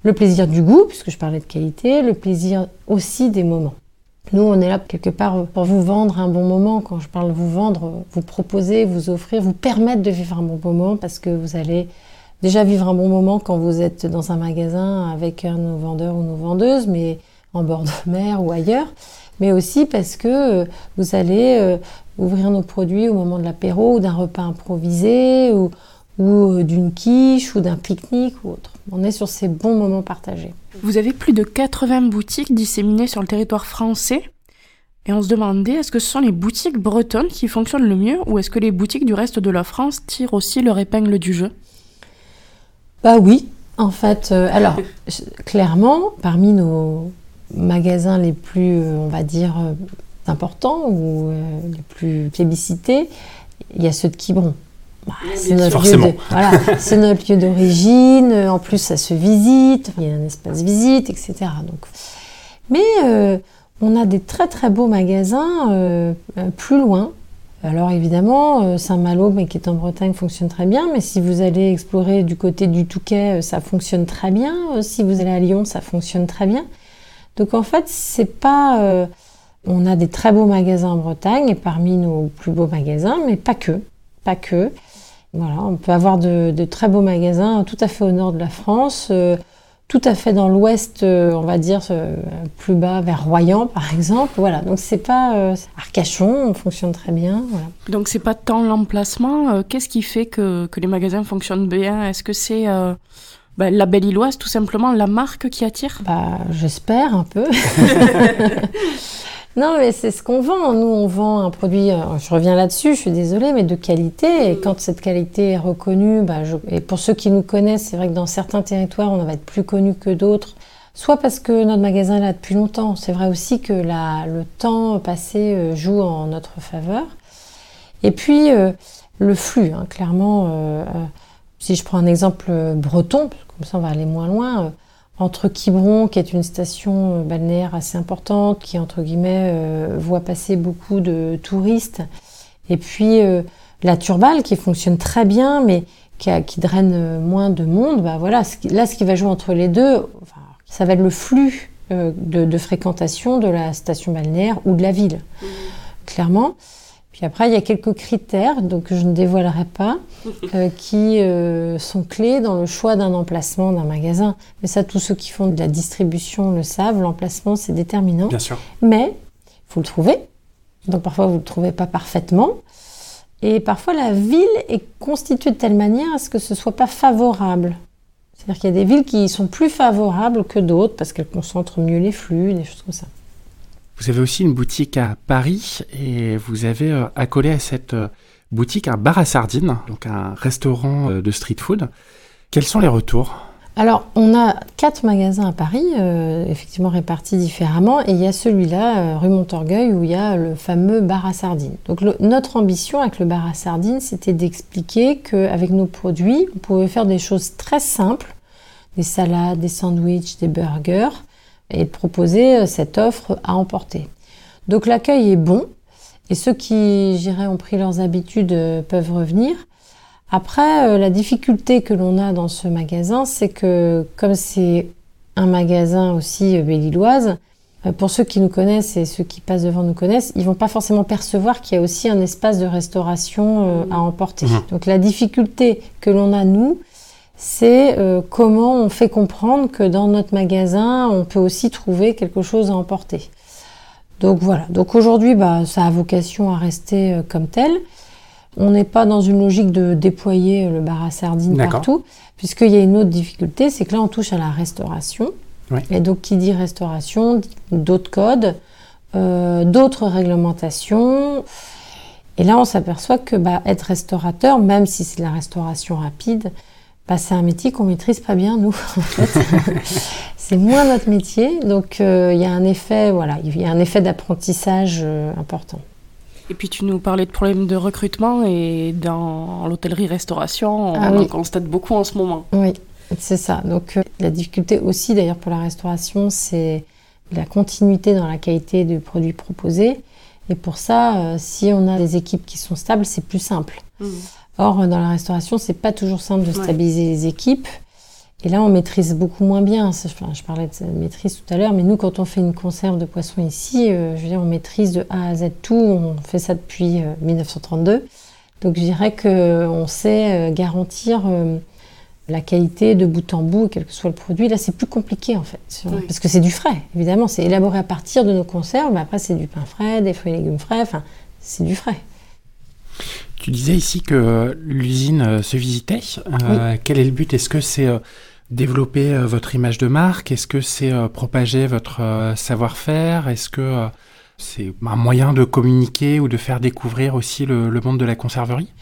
le plaisir du goût, puisque je parlais de qualité, le plaisir aussi des moments. Nous, on est là quelque part pour vous vendre un bon moment. Quand je parle vous vendre, vous proposer, vous offrir, vous permettre de vivre un bon moment parce que vous allez déjà vivre un bon moment quand vous êtes dans un magasin avec nos vendeurs ou nos vendeuses, mais en bord de mer ou ailleurs. Mais aussi parce que vous allez euh, ouvrir nos produits au moment de l'apéro ou d'un repas improvisé ou, euh, d'une quiche ou d'un pique-nique ou autre. On est sur ces bons moments partagés. Vous avez plus de 80 boutiques disséminées sur le territoire français. Et on se demandait, est-ce que ce sont les boutiques bretonnes qui fonctionnent le mieux ou est-ce que les boutiques du reste de la France tirent aussi leur épingle du jeu? Bah oui, en fait. Euh, alors, clairement, parmi nos magasins les plus, euh, on va dire, euh, importants ou les plus plébiscités, il y a ceux de Quiberon. Bah, c'est notre, lieu voilà, notre lieu d'origine. En plus, ça se visite. Il y a un espace visite, etc. Donc, mais euh, on a des très très beaux magasins euh, euh, plus loin. Alors évidemment, Saint-Malo, mais qui est en Bretagne, fonctionne très bien. Mais si vous allez explorer du côté du Touquet, ça fonctionne très bien. Si vous allez à Lyon, ça fonctionne très bien. Donc en fait, c'est pas. on a des très beaux magasins en Bretagne, et parmi nos plus beaux magasins, mais pas que. Pas que. Voilà, on peut avoir de, très beaux magasins tout à fait au nord de la France, euh, tout à fait dans l'ouest, euh, on va dire euh, plus bas vers Royan par exemple. Voilà, donc c'est pas Arcachon, on fonctionne très bien. Donc c'est pas tant l'emplacement. Qu'est-ce qui fait que, les magasins fonctionnent bien? Est-ce que c'est bah, la Belle Illoise, tout simplement, la marque qui attire? Bah, J'espère un peu. Non, mais c'est ce qu'on vend. Nous, on vend un produit, euh, je reviens là-dessus, je suis désolée, mais de qualité. Et quand cette qualité est reconnue, bah, et pour ceux qui nous connaissent, c'est vrai que dans certains territoires, on va être plus connu que d'autres. Soit parce que notre magasin est là depuis longtemps. C'est vrai aussi que le temps passé euh, joue en notre faveur. Et puis, euh, le flux, hein, clairement. si je prends un exemple breton, comme ça on va aller moins loin entre Quiberon, qui est une station euh, balnéaire assez importante, qui entre guillemets euh, voit passer beaucoup de touristes, et puis euh, la Turbale qui fonctionne très bien, mais qui, draine moins de monde. Bah voilà, là ce qui va jouer entre les deux, ça va être le flux de, fréquentation de la station balnéaire ou de la ville, mmh. clairement. Puis après, il y a quelques critères, donc je ne dévoilerai pas, euh, qui euh, sont clés dans le choix d'un emplacement d'un magasin. Mais ça, tous ceux qui font de la distribution le savent, l'emplacement, c'est déterminant. Bien sûr. Mais il faut le trouver. Donc parfois, vous ne le trouvez pas parfaitement. Et parfois, la ville est constituée de telle manière à ce que ce ne soit pas favorable. C'est-à-dire qu'il y a des villes qui sont plus favorables que d'autres parce qu'elles concentrent mieux les flux, des choses comme ça. Vous avez aussi une boutique à Paris et vous avez euh, accolé à cette euh, boutique un bar à sardines, donc un restaurant euh, de street food. Quels sont les retours? Alors, on a quatre magasins à Paris, effectivement répartis différemment, et il y a celui-là, rue Montorgueil, où il y a le fameux bar à sardines. Donc, notre ambition avec le bar à sardines, c'était d'expliquer qu'avec nos produits, on pouvait faire des choses très simples, des salades, des sandwichs, des burgers, et de proposer euh, cette offre à emporter. Donc l'accueil est bon et ceux qui, j'irais, ont pris leurs habitudes euh, peuvent revenir. Après, euh, la difficulté que l'on a dans ce magasin, c'est que comme c'est un magasin aussi belliloise, pour ceux qui nous connaissent et ceux qui passent devant nous connaissent, ils vont pas forcément percevoir qu'il y a aussi un espace de restauration à emporter. Mmh. Donc la difficulté que l'on a nous, c'est euh, comment on fait comprendre que dans notre magasin, on peut aussi trouver quelque chose à emporter. Donc voilà, donc aujourd'hui, bah, ça a vocation à rester euh, comme tel. On n'est pas dans une logique de déployer le bar à sardines partout, puisqu'il y a une autre difficulté, c'est que là, on touche à la restauration. Et donc, qui dit restauration, d'autres codes, euh, d'autres réglementations. Et là, on s'aperçoit que bah, être restaurateur, même si c'est de la restauration rapide, bah, c'est un métier qu'on maîtrise pas bien, nous. En fait. c'est moins notre métier, donc il y a un effet, voilà, il y a un effet d'apprentissage important. Et puis tu nous parlais de problèmes de recrutement et dans l'hôtellerie-restauration, on Ah en oui. constate beaucoup en ce moment. Oui, c'est ça. Donc euh, la difficulté aussi d'ailleurs pour la restauration, c'est la continuité dans la qualité du produit proposé. Et pour ça, euh, si on a des équipes qui sont stables, c'est plus simple. Or, euh, dans la restauration, c'est pas toujours simple de Ouais. stabiliser les équipes. Et là, on maîtrise beaucoup moins bien. Enfin, je parlais de maîtrise tout à l'heure, mais nous, quand on fait une conserve de poisson ici, euh, je veux dire, on maîtrise de A à Z tout. On fait ça depuis euh, 1932. Donc, je dirais qu'on sait euh, garantir euh, la qualité de bout en bout, quel que soit le produit. Là, c'est plus compliqué, en fait. Sur- Oui. Parce que c'est du frais, évidemment. C'est élaboré à partir de nos conserves, mais après, c'est du pain frais, des fruits et légumes frais. Enfin, c'est du frais. Tu disais ici que l'usine euh, se visitait. Euh, Quel est le but? Est-ce que c'est euh, développer votre image de marque? Est-ce que c'est propager votre savoir-faire? Est-ce que c'est un moyen de communiquer ou de faire découvrir aussi le, le monde de la conserverie?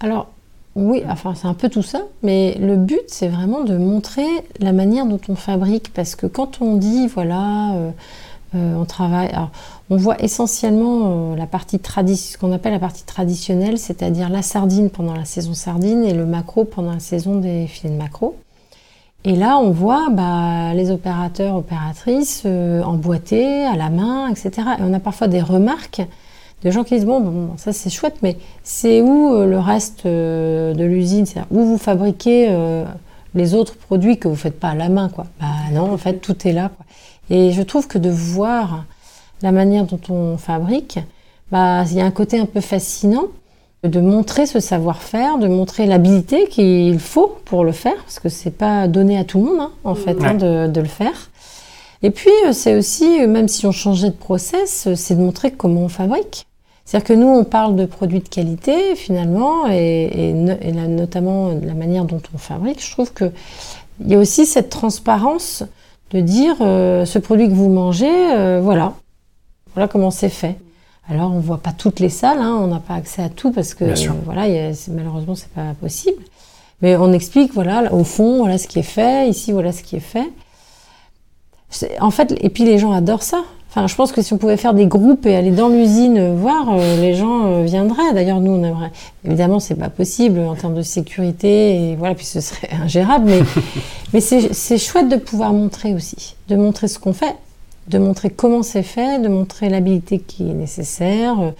Alors, oui, enfin, c'est un peu tout ça, mais le but, c'est vraiment de montrer la manière dont on fabrique, parce que quand on dit, voilà, euh, euh, on travaille, alors, on voit essentiellement euh, la partie ce qu'on appelle la partie traditionnelle, c'est-à-dire la sardine pendant la saison sardine et le maquereau pendant la saison des filets de maquereau. Et là, on voit bah, les opérateurs, opératrices euh, emboîtés, à la main, etc. Et on a parfois des remarques de gens qui disent bon, ça c'est chouette, mais c'est où euh, le reste euh, de l'usine? C'est-à-dire où vous fabriquez les autres produits que vous faites pas à la main, quoi? Bah non, en fait, tout est là. Et je trouve que de voir la manière dont on fabrique, bah il y a un côté un peu fascinant de montrer ce savoir-faire, de montrer l'habilité qu'il faut pour le faire, parce que c'est pas donné à tout le monde, hein, en fait, hein, de, de le faire. Et puis, euh, c'est aussi, euh, même si on changeait de process, euh, c'est de montrer comment on fabrique. C'est-à-dire que nous, on parle de produits de qualité, finalement, et, et et là, notamment la manière dont on fabrique. Je trouve qu'il y a aussi cette transparence de dire, euh, ce produit que vous mangez, euh, voilà, voilà comment c'est fait. Alors, on voit pas toutes les salles, hein, on n'a pas accès à tout parce que euh, voilà, y a- malheureusement, c'est pas possible. Mais on explique, voilà, là, au fond, voilà ce qui est fait, ici, voilà ce qui est fait. En fait, et puis les gens adorent ça. Enfin, je pense que si on pouvait faire des groupes et aller dans l'usine euh, voir, euh, les gens euh, viendraient. D'ailleurs, nous, on aimerait. Évidemment, c'est pas possible en termes de sécurité, et voilà, puis ce serait ingérable. Mais, c'est chouette de pouvoir montrer aussi, de montrer ce qu'on fait, de montrer comment c'est fait, de montrer l'habilité qui est nécessaire, euh,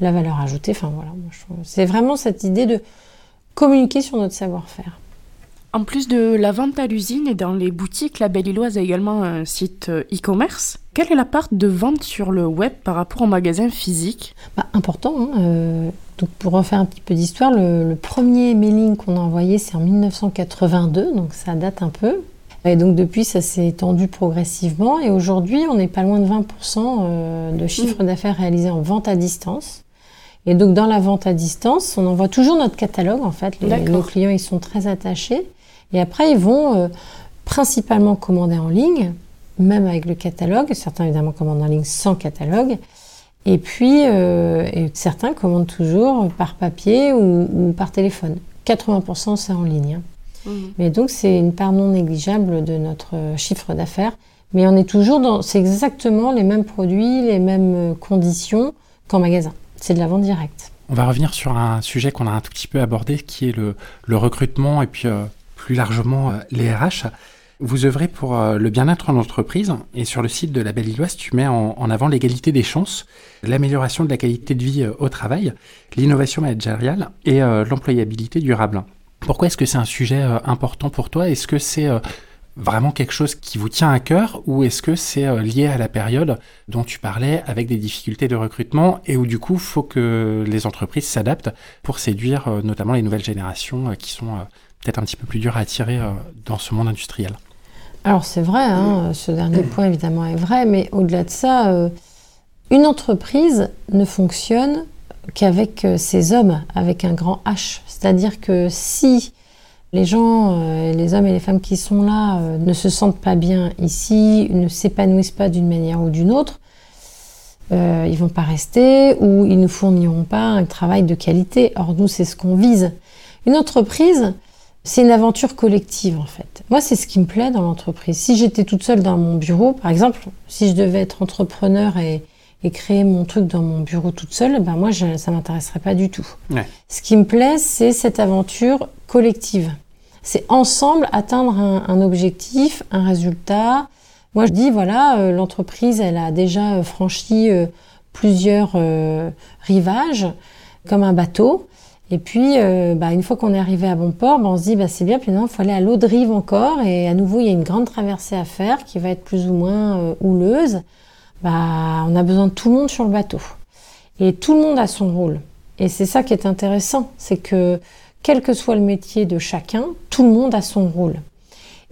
la valeur ajoutée. Enfin voilà, c'est vraiment cette idée de communiquer sur notre savoir-faire. En plus de la vente à l'usine et dans les boutiques, la Belle Illoise a également un site euh, e-commerce. Quelle est la part de vente sur le web par rapport au magasin physique? Bah, important. hein, euh, donc pour refaire un petit peu d'histoire, le, le premier mailing qu'on a envoyé, c'est en 1982, donc ça date un peu. Et donc depuis, ça s'est étendu progressivement. Et aujourd'hui, on n'est pas loin de 20% euh, de chiffre d'affaires réalisé en vente à distance. Et donc dans la vente à distance, on envoie toujours notre catalogue. En fait, Les- nos clients ils sont très attachés. Et après, ils vont euh, principalement commander en ligne, même avec le catalogue. Certains évidemment commandent en ligne sans catalogue. Et puis, euh, et certains commandent toujours par papier ou, ou par téléphone. 80% c'est en ligne. hein. Mais donc c'est une part non négligeable de notre chiffre d'affaires. Mais on est toujours dans, c'est exactement les mêmes produits, les mêmes conditions qu'en magasin. C'est de la vente directe. On va revenir sur un sujet qu'on a un tout petit peu abordé, qui est le, le recrutement et puis euh, plus largement euh, les RH. Vous œuvrez pour euh, le bien-être en entreprise et sur le site de la Belle Illoise, tu mets en, en avant l'égalité des chances, l'amélioration de la qualité de vie euh, au travail, l'innovation managériale et euh, l'employabilité durable. Pourquoi est-ce que c'est un sujet euh, important pour toi? Est-ce que c'est euh, vraiment quelque chose qui vous tient à cœur ou est-ce que c'est euh, lié à la période dont tu parlais avec des difficultés de recrutement et où du coup faut que les entreprises s'adaptent pour séduire notamment les nouvelles générations qui sont peut-être un petit peu plus dures à attirer dans ce monde industriel? Alors c'est vrai, hein, ce dernier point évidemment est vrai, mais au-delà de ça, une entreprise ne fonctionne qu'avec euh, ses hommes, avec un grand H. C'est-à-dire que si les gens, euh, les hommes et les femmes qui sont là euh, ne se sentent pas bien ici, ne s'épanouissent pas d'une manière ou d'une autre, euh, ils vont pas rester ou ils ne fourniront pas un travail de qualité. Or nous, c'est ce qu'on vise. Une entreprise, C'est une aventure collective en fait. Moi, c'est ce qui me plaît dans l'entreprise. Si j'étais toute seule dans mon bureau, par exemple, si je devais être entrepreneur et, créer mon truc dans mon bureau toute seule, ben moi, je, ça m'intéresserait pas du tout. Ce qui me plaît, c'est cette aventure collective. C'est ensemble atteindre un, objectif, un résultat. Moi, je dis, voilà, euh, l'entreprise, elle a déjà euh, franchi euh, plusieurs rivages, comme un bateau. Et puis, bah, une fois qu'on est arrivé à bon port, bah, on se dit, bah, c'est bien, puis maintenant, il faut aller à l'autre rive encore. Et à nouveau, il y a une grande traversée à faire qui va être plus ou moins houleuse. Bah, on a besoin de tout le monde sur le bateau. Et tout le monde a son rôle. Et c'est ça qui est intéressant, c'est que quel que soit le métier de chacun, tout le monde a son rôle.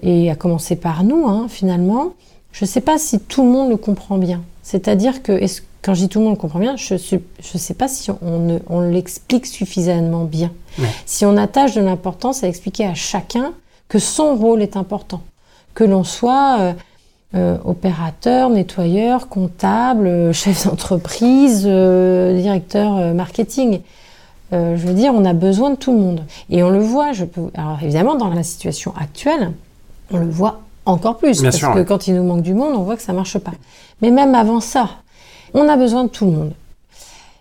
Et à commencer par nous, hein, finalement, je ne sais pas si tout le monde le comprend bien. C'est-à-dire que, quand je dis tout le monde le comprend bien, je ne sais pas si on, on l'explique suffisamment bien. Si on attache de l'importance à expliquer à chacun que son rôle est important. Que l'on soit euh, euh, opérateur, nettoyeur, comptable, euh, chef d'entreprise, directeur marketing. Euh, je veux dire, on a besoin de tout le monde. Et on le voit, je peux... Alors évidemment, dans la situation actuelle, on le voit encore plus. parce que quand il nous manque du monde, on voit que ça marche pas. Mais même avant ça, on a besoin de tout le monde.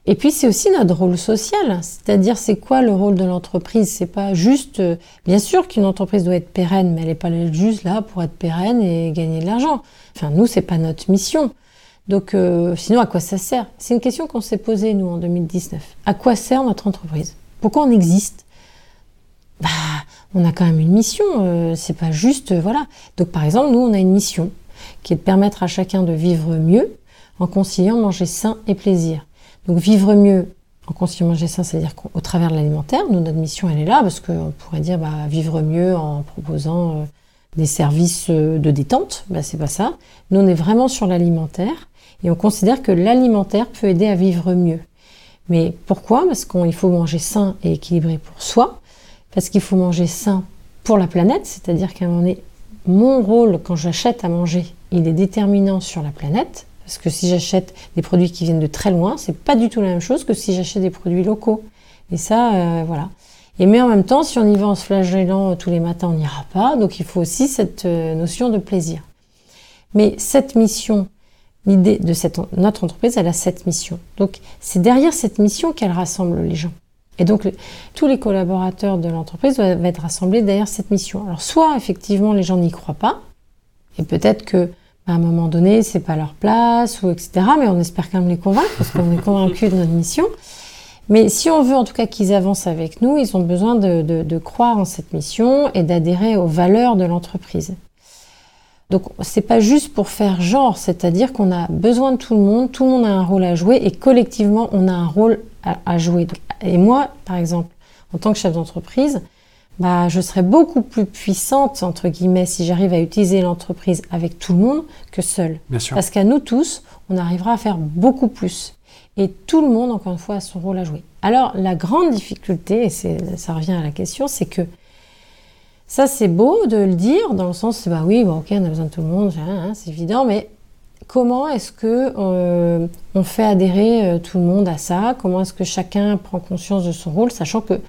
Et puis c'est aussi notre rôle social, c'est-à-dire c'est quoi le rôle de l'entreprise? C'est pas juste, euh, bien sûr qu'une entreprise doit être pérenne, mais elle n'est pas juste là pour être pérenne et gagner de l'argent. Enfin nous c'est pas notre mission. Donc, euh, sinon, à quoi ça sert? C'est une question qu'on s'est posée, nous, en 2019. À quoi sert notre entreprise? Pourquoi on existe? Bah, on a quand même une mission. Euh, c'est pas juste, euh, voilà. Donc, par exemple, nous, on a une mission qui est de permettre à chacun de vivre mieux en conciliant manger sain et plaisir. Donc, vivre mieux en conciliant manger sain, c'est-à-dire qu'au travers de l'alimentaire, nous, notre mission, elle est là, parce qu'on pourrait dire, bah, vivre mieux en proposant des services de détente. Bah, c'est pas ça. Nous, on est vraiment sur l'alimentaire. Et on considère que l'alimentaire peut aider à vivre mieux. Mais pourquoi? Parce qu'il faut manger sain et équilibré pour soi, parce qu'il faut manger sain pour la planète, c'est-à-dire qu'à un moment donné, mon rôle quand j'achète à manger, il est déterminant sur la planète, parce que si j'achète des produits qui viennent de très loin, c'est pas du tout la même chose que si j'achète des produits locaux. Et ça, euh, voilà. Et mais en même temps, si on y va en se flagellant tous les matins, on n'ira pas. Donc il faut aussi cette euh, notion de plaisir. Mais cette mission l'idée de cette, notre entreprise, elle a cette mission. Donc, c'est derrière cette mission qu'elle rassemble les gens. Et donc, tous les collaborateurs de l'entreprise doivent être rassemblés derrière cette mission. Alors, soit effectivement, les gens n'y croient pas, et peut-être que à un moment donné, c'est pas leur place, ou etc. Mais on espère quand même les convaincre, parce qu'on est convaincus de notre mission. Mais si on veut en tout cas qu'ils avancent avec nous, ils ont besoin de, croire en cette mission et d'adhérer aux valeurs de l'entreprise. Donc c'est pas juste pour faire genre, c'est-à-dire qu'on a besoin de tout le monde, tout le monde a un rôle à jouer et collectivement on a un rôle à, jouer. Et moi, par exemple, en tant que chef d'entreprise, bah, je serais beaucoup plus puissante, entre guillemets, si j'arrive à utiliser l'entreprise avec tout le monde que seule. Bien sûr. Parce qu'à nous tous, on arrivera à faire beaucoup plus. Et tout le monde, encore une fois, a son rôle à jouer. Alors, la grande difficulté, et ça revient à la question, c'est que ça, c'est beau de le dire, dans le sens, bah oui, ok, on a besoin de tout le monde, hein, c'est évident, mais comment est-ce que euh, on fait adhérer euh, tout le monde à ça? Comment est-ce que chacun prend conscience de son rôle, sachant que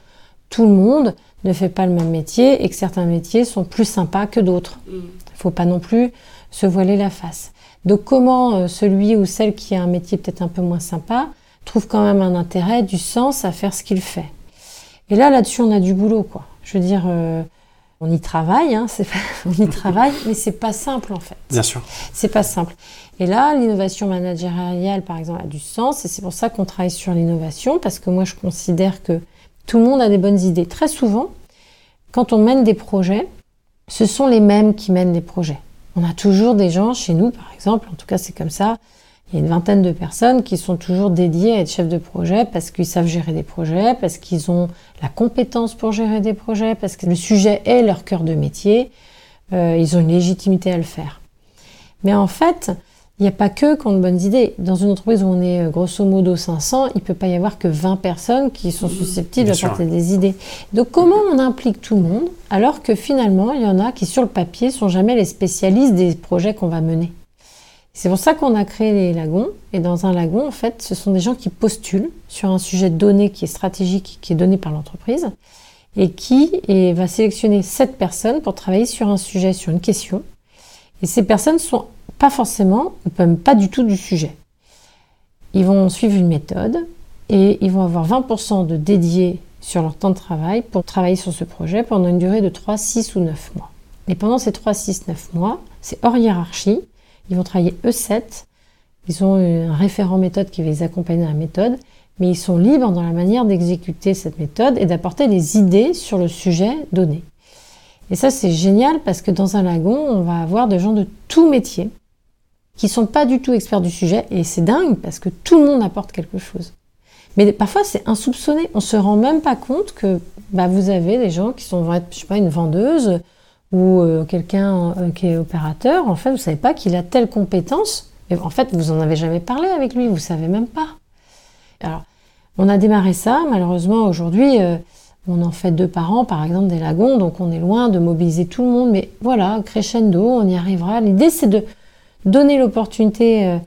tout le monde ne fait pas le même métier et que certains métiers sont plus sympas que d'autres. Il mm. ne faut pas non plus se voiler la face. Donc comment euh, celui ou celle qui a un métier peut-être un peu moins sympa trouve quand même un intérêt, du sens à faire ce qu'il fait. Et là, là-dessus, on a du boulot, quoi. Je veux dire, on y travaille, hein, on y travaille, mais c'est pas simple en fait. Bien sûr. C'est pas simple. Et là, l'innovation managériale, par exemple, a du sens, et c'est pour ça qu'on travaille sur l'innovation, parce que moi, je considère que tout le monde a des bonnes idées. Très souvent, quand on mène des projets, ce sont les mêmes qui mènent les projets. On a toujours des gens chez nous, par exemple, en tout cas c'est comme ça, il y a une vingtaine de personnes qui sont toujours dédiées à être chefs de projet parce qu'ils savent gérer des projets, parce qu'ils ont la compétence pour gérer des projets, parce que le sujet est leur cœur de métier. Euh, ils ont une légitimité à le faire. Mais en fait, il n'y a pas que qui ont de bonnes idées. Dans une entreprise où on est euh, grosso modo 500, il ne peut pas y avoir que 20 personnes qui sont susceptibles d'apporter des idées. Donc comment on implique tout le monde alors que finalement, il y en a qui sur le papier sont jamais les spécialistes des projets qu'on va mener? C'est pour ça qu'on a créé les lagons. Et dans un lagon, en fait, ce sont des gens qui postulent sur un sujet donné qui est stratégique, qui est donné par l'entreprise. et qui va sélectionner sept personnes pour travailler sur un sujet, sur une question. Et ces personnes sont pas forcément, même pas du tout du sujet. Ils vont suivre une méthode et ils vont avoir 20% de dédiés sur leur temps de travail pour travailler sur ce projet pendant une durée de 3, 6 ou 9 mois. Et pendant ces 3, 6, 9 mois, c'est hors hiérarchie. Ils vont travailler E7. Ils ont un référent méthode qui va les accompagner dans la méthode, mais ils sont libres dans la manière d'exécuter cette méthode et d'apporter des idées sur le sujet donné. Et ça, c'est génial parce que dans un lagon, on va avoir des gens de tout métier qui sont pas du tout experts du sujet et c'est dingue parce que tout le monde apporte quelque chose. Mais parfois, c'est insoupçonné. On se rend même pas compte que bah, vous avez des gens qui sont, je sais pas, une vendeuse ou euh, quelqu'un euh, qui est opérateur. En fait, vous savez pas qu'il a telle compétence. Et en fait, vous en avez jamais parlé avec lui. Vous savez même pas. Alors, on a démarré ça. Malheureusement, aujourd'hui, euh, on en fait deux par an, par exemple, des lagons. Donc, on est loin de mobiliser tout le monde. Mais voilà, crescendo, on y arrivera. L'idée, c'est de donner l'opportunité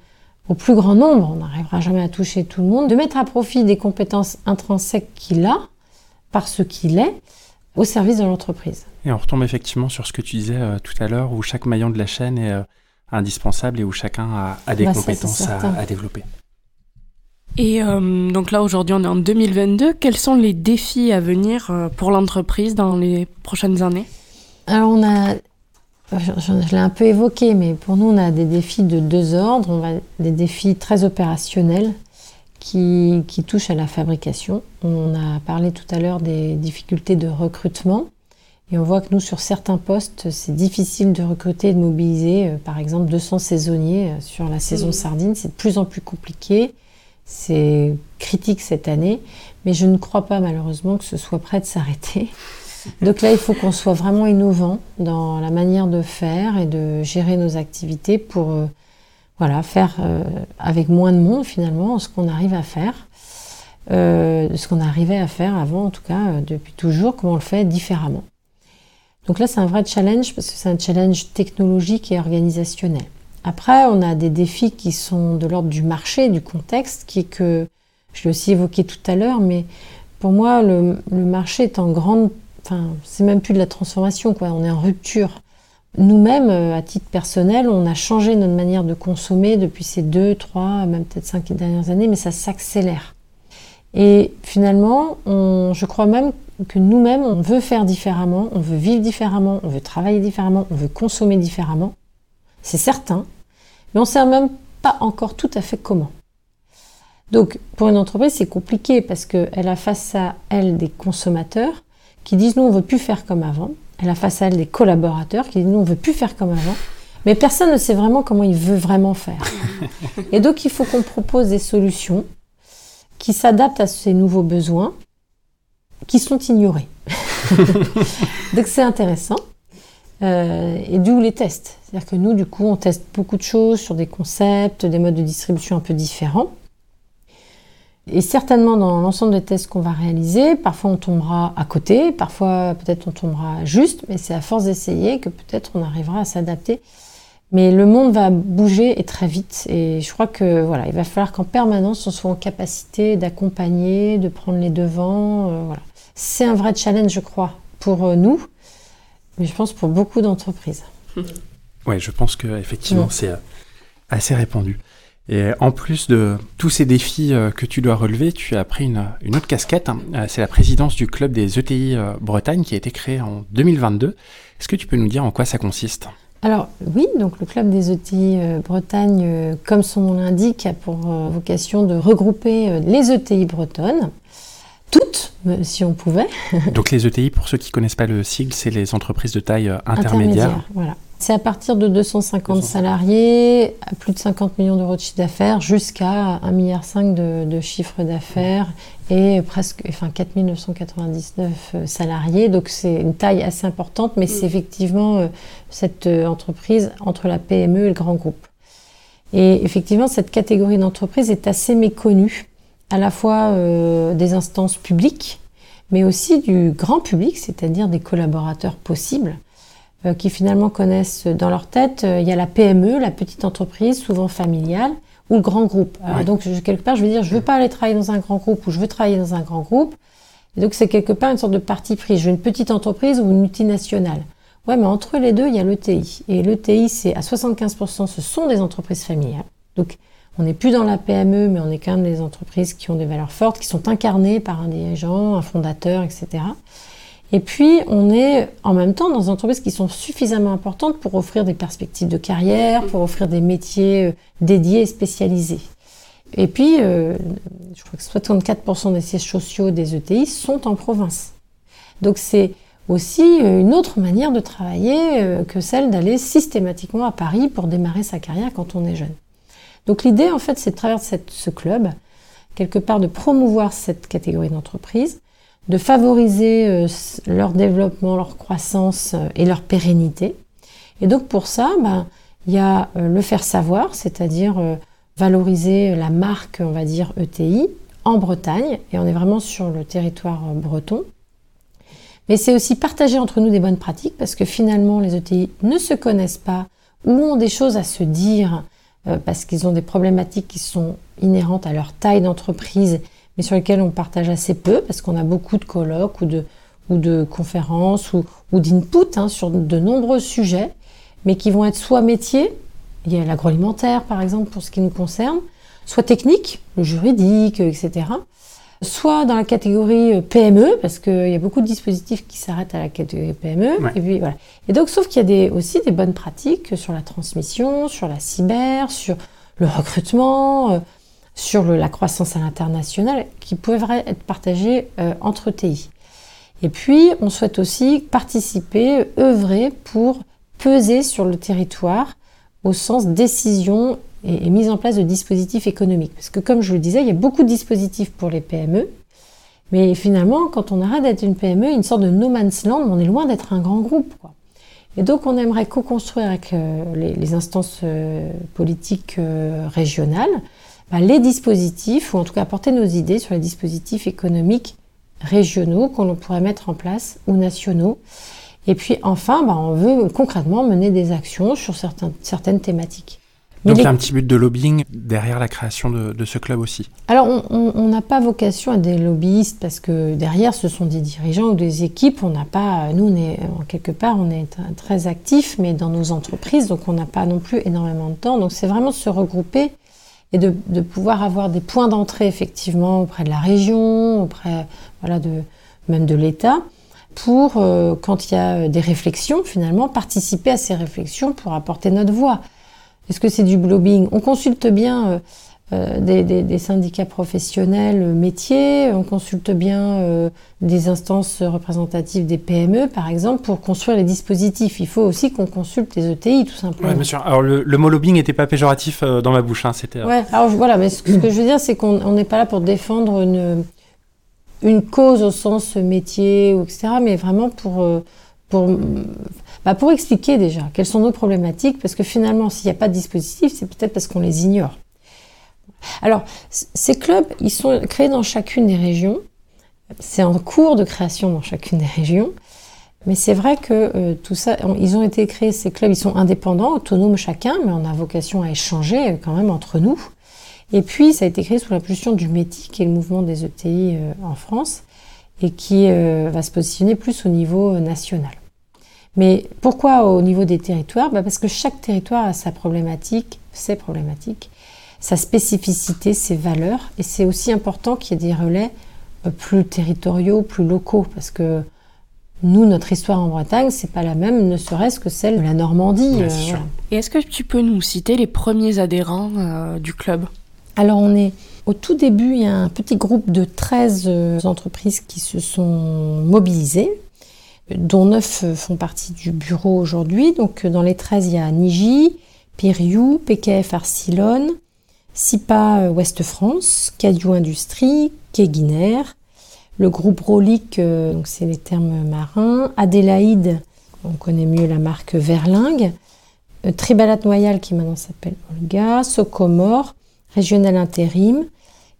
au plus grand nombre, on n'arrivera jamais à toucher tout le monde, de mettre à profit des compétences intrinsèques qu'il a, par ce qu'il est, au service de l'entreprise. Et on retombe effectivement sur ce que tu disais euh, tout à l'heure, où chaque maillon de la chaîne est euh, indispensable et où chacun a, des bah, compétences à, développer. Et euh, donc là, aujourd'hui, on est en 2022. Quels sont les défis à venir pour l'entreprise dans les prochaines années? Alors, on a je, l'ai un peu évoqué, mais pour nous, on a des défis de deux ordres. On a des défis très opérationnels qui, touchent à la fabrication. On a parlé tout à l'heure des difficultés de recrutement. Et on voit que nous, sur certains postes, c'est difficile de recruter et de mobiliser, euh, par exemple, 200 saisonniers euh, sur la saison sardine. C'est de plus en plus compliqué. C'est critique cette année. Mais je ne crois pas, malheureusement, que ce soit prêt de s'arrêter. Donc là, il faut qu'on soit vraiment innovant dans la manière de faire et de gérer nos activités pour euh, voilà, faire euh, avec moins de monde finalement ce qu'on arrive à faire, euh, ce qu'on arrivait à faire avant en tout cas depuis toujours, comment on le fait différemment. Donc là, c'est un vrai challenge parce que c'est un challenge technologique et organisationnel. Après, on a des défis qui sont de l'ordre du marché, du contexte, qui est que, je l'ai aussi évoqué tout à l'heure, mais pour moi, le, le marché est en grande Enfin, c'est même plus de la transformation, quoi. On est en rupture. Nous-mêmes, euh, à titre personnel, on a changé notre manière de consommer depuis ces deux, trois, même peut-être cinq dernières années, mais ça s'accélère. Et finalement, je crois même que nous-mêmes, on veut faire différemment, on veut vivre différemment, on veut travailler différemment, on veut consommer différemment. C'est certain, mais on ne sait même pas encore tout à fait comment. Donc, pour une entreprise, c'est compliqué parce qu'elle a face à elle des consommateurs qui disent nous on veut plus faire comme avant. Elle a face à elle des collaborateurs qui disent nous on veut plus faire comme avant. Mais personne ne sait vraiment comment il veut vraiment faire. Et donc il faut qu'on propose des solutions qui s'adaptent à ces nouveaux besoins qui sont ignorés. donc c'est intéressant. Euh, et d'où les tests. C'est-à-dire que nous, du coup, on teste beaucoup de choses sur des concepts, des modes de distribution un peu différents. Et certainement dans l'ensemble des tests qu'on va réaliser, parfois on tombera à côté, parfois peut-être on tombera juste, mais c'est à force d'essayer que peut-être on arrivera à s'adapter. Mais le monde va bouger et très vite. Et je crois que voilà, il va falloir qu'en permanence on soit en capacité d'accompagner, de prendre les devants. Euh, voilà. C'est un vrai challenge, je crois, pour euh, nous, mais je pense pour beaucoup d'entreprises. Oui, je pense que effectivement c'est euh, assez répandu. Et en plus de tous ces défis euh, que tu dois relever, tu as pris une, autre casquette. Hein. Euh, c'est la présidence du club des ETI euh, Bretagne qui a été créé en 2022. Est-ce que tu peux nous dire en quoi ça consiste? Alors oui, donc le club des ETI Bretagne, comme son nom l'indique, a pour vocation de regrouper les ETI bretonnes, toutes, si on pouvait. donc les ETI, pour ceux qui ne connaissent pas le sigle, c'est les entreprises de taille intermédiaire. intermédiaire voilà. C'est à partir de 250 salariés, à plus de 50 millions d'euros de chiffre d'affaires, jusqu'à 1,5 milliard de, de chiffre d'affaires et presque enfin, 4 999 euh, salariés. Donc c'est une taille assez importante, mais c'est mm. effectivement euh, cette euh, entreprise entre la PME et le grand groupe. Et effectivement, cette catégorie d'entreprise est assez méconnue, à la fois des instances publiques, mais aussi du grand public, c'est-à-dire des collaborateurs possibles. Euh, qui finalement connaissent dans leur tête, euh, il y a la PME, la petite entreprise, souvent familiale, ou le grand groupe. Donc quelque part, je veux dire, je veux pas aller travailler dans un grand groupe ou je veux travailler dans un grand groupe. Et donc c'est quelque part une sorte de parti pris. Je veux une petite entreprise ou une multinationale. Ouais, mais entre les deux, il y a l'ETI. Et l'ETI, c'est à 75%, ce sont des entreprises familiales. Donc on n'est plus dans la PME, mais on est quand même des entreprises qui ont des valeurs fortes, qui sont incarnées par un dirigeant, un fondateur, etc. Et puis, on est en même temps dans des entreprises qui sont suffisamment importantes pour offrir des perspectives de carrière, pour offrir des métiers euh, dédiés et spécialisés. Et puis, euh, je crois que 64% des sièges sociaux des ETI sont en province. Donc, c'est aussi euh, une autre manière de travailler que celle d'aller systématiquement à Paris pour démarrer sa carrière quand on est jeune. Donc, l'idée, en fait, c'est de travers ce club, quelque part de promouvoir cette catégorie d'entreprise, de favoriser euh, leur développement, leur croissance euh, et leur pérennité. Et donc pour ça, ben, il y a euh, le faire savoir, c'est-à-dire valoriser la marque, on va dire ETI, en Bretagne, et on est vraiment sur le territoire breton. Mais c'est aussi partager entre nous des bonnes pratiques, parce que finalement les ETI ne se connaissent pas ou ont des choses à se dire, parce qu'ils ont des problématiques qui sont inhérentes à leur taille d'entreprise mais sur lesquels on partage assez peu parce qu'on a beaucoup de colloques ou de, ou de conférences ou, ou d'input hein, sur de nombreux sujets, mais qui vont être soit métiers, il y a l'agroalimentaire par exemple pour ce qui nous concerne, soit technique, le juridique, etc. Soit dans la catégorie euh, PME, parce qu'il y a beaucoup de dispositifs qui s'arrêtent à la catégorie PME. Et, puis, voilà. et donc, sauf qu'il y a des, aussi des bonnes pratiques sur la transmission, sur la cyber, sur le recrutement, euh, sur la croissance à l'international qui pourraient être partagées euh, entre TI. Et puis, on souhaite aussi participer, œuvrer pour peser sur le territoire au sens décision et, mise en place de dispositifs économiques. Parce que comme je le disais, il y a beaucoup de dispositifs pour les PME, mais finalement, quand on arrête d'être une PME, une sorte de no man's land, on est loin d'être un grand groupe. Et donc, on aimerait co-construire avec euh, les, instances euh, politiques régionales bah, les dispositifs, ou en tout cas apporter nos idées sur les dispositifs économiques régionaux qu'on pourrait mettre en place ou nationaux. Et puis enfin, bah, on veut concrètement mener des actions sur certaines thématiques. Donc il y a un petit but de lobbying derrière la création de, ce club aussi. Alors on n'a pas vocation à des lobbyistes parce que derrière ce sont des dirigeants ou des équipes. On n'a pas, nous on est en quelque part on est très actifs, mais dans nos entreprises, donc on n'a pas non plus énormément de temps. Donc c'est vraiment de se regrouper et de, de, pouvoir avoir des points d'entrée effectivement auprès de la région, auprès voilà, de, même de l'État, pour, euh, quand il y a des réflexions, finalement, participer à ces réflexions pour apporter notre voix. Est-ce que c'est du lobbying? On consulte bien euh, des, syndicats professionnels euh, métiers, on consulte bien euh, des instances représentatives des PME, par exemple, pour construire les dispositifs. Il faut aussi qu'on consulte les ETI, tout simplement. Oui, bien sûr. Alors, le, mot lobbying n'était pas péjoratif dans ma bouche. Hein, c'était, ouais, alors voilà, mais ce, que je veux dire, c'est qu'on n'est pas là pour défendre une, une cause au sens métier, ou etc., mais vraiment pour... pour bah pour expliquer déjà quelles sont nos problématiques, parce que finalement, s'il n'y a pas de dispositif, c'est peut-être parce qu'on les ignore. Alors, ces clubs, ils sont créés dans chacune des régions. C'est en cours de création dans chacune des régions. Mais c'est vrai que euh, tout ça, ils ont été créés, ces clubs, ils sont indépendants, autonomes chacun, mais on a vocation à échanger quand même entre nous. Et puis, ça a été créé sous l'impulsion du METI, qui est le mouvement des ETI euh, en France, et qui euh, va se positionner plus au niveau national. Mais pourquoi au niveau des territoires? Bah Parce que chaque territoire a sa problématique, ses problématiques, sa spécificité, ses valeurs. Et c'est aussi important qu'il y ait des relais euh, plus territoriaux, plus locaux, parce que nous, notre histoire en Bretagne, c'est pas la même, ne serait-ce que celle de la Normandie. Euh, Et est-ce que tu peux nous citer les premiers adhérents euh, du club? Alors, on est au tout début, il y a un petit groupe de 13 entreprises qui se sont mobilisées, dont 9 font partie du bureau aujourd'hui. Donc, dans les 13, il y a Niji, Piriou, PKF Arcilone, SIPA euh, Ouest France, Cadio Industrie, Keguiner, le groupe Rolic, euh, donc c'est les termes marins, Adélaïde, on connaît mieux la marque Verlingue, euh, Tribalat Noyal qui maintenant s'appelle Olga, Socomore, Régional Intérim,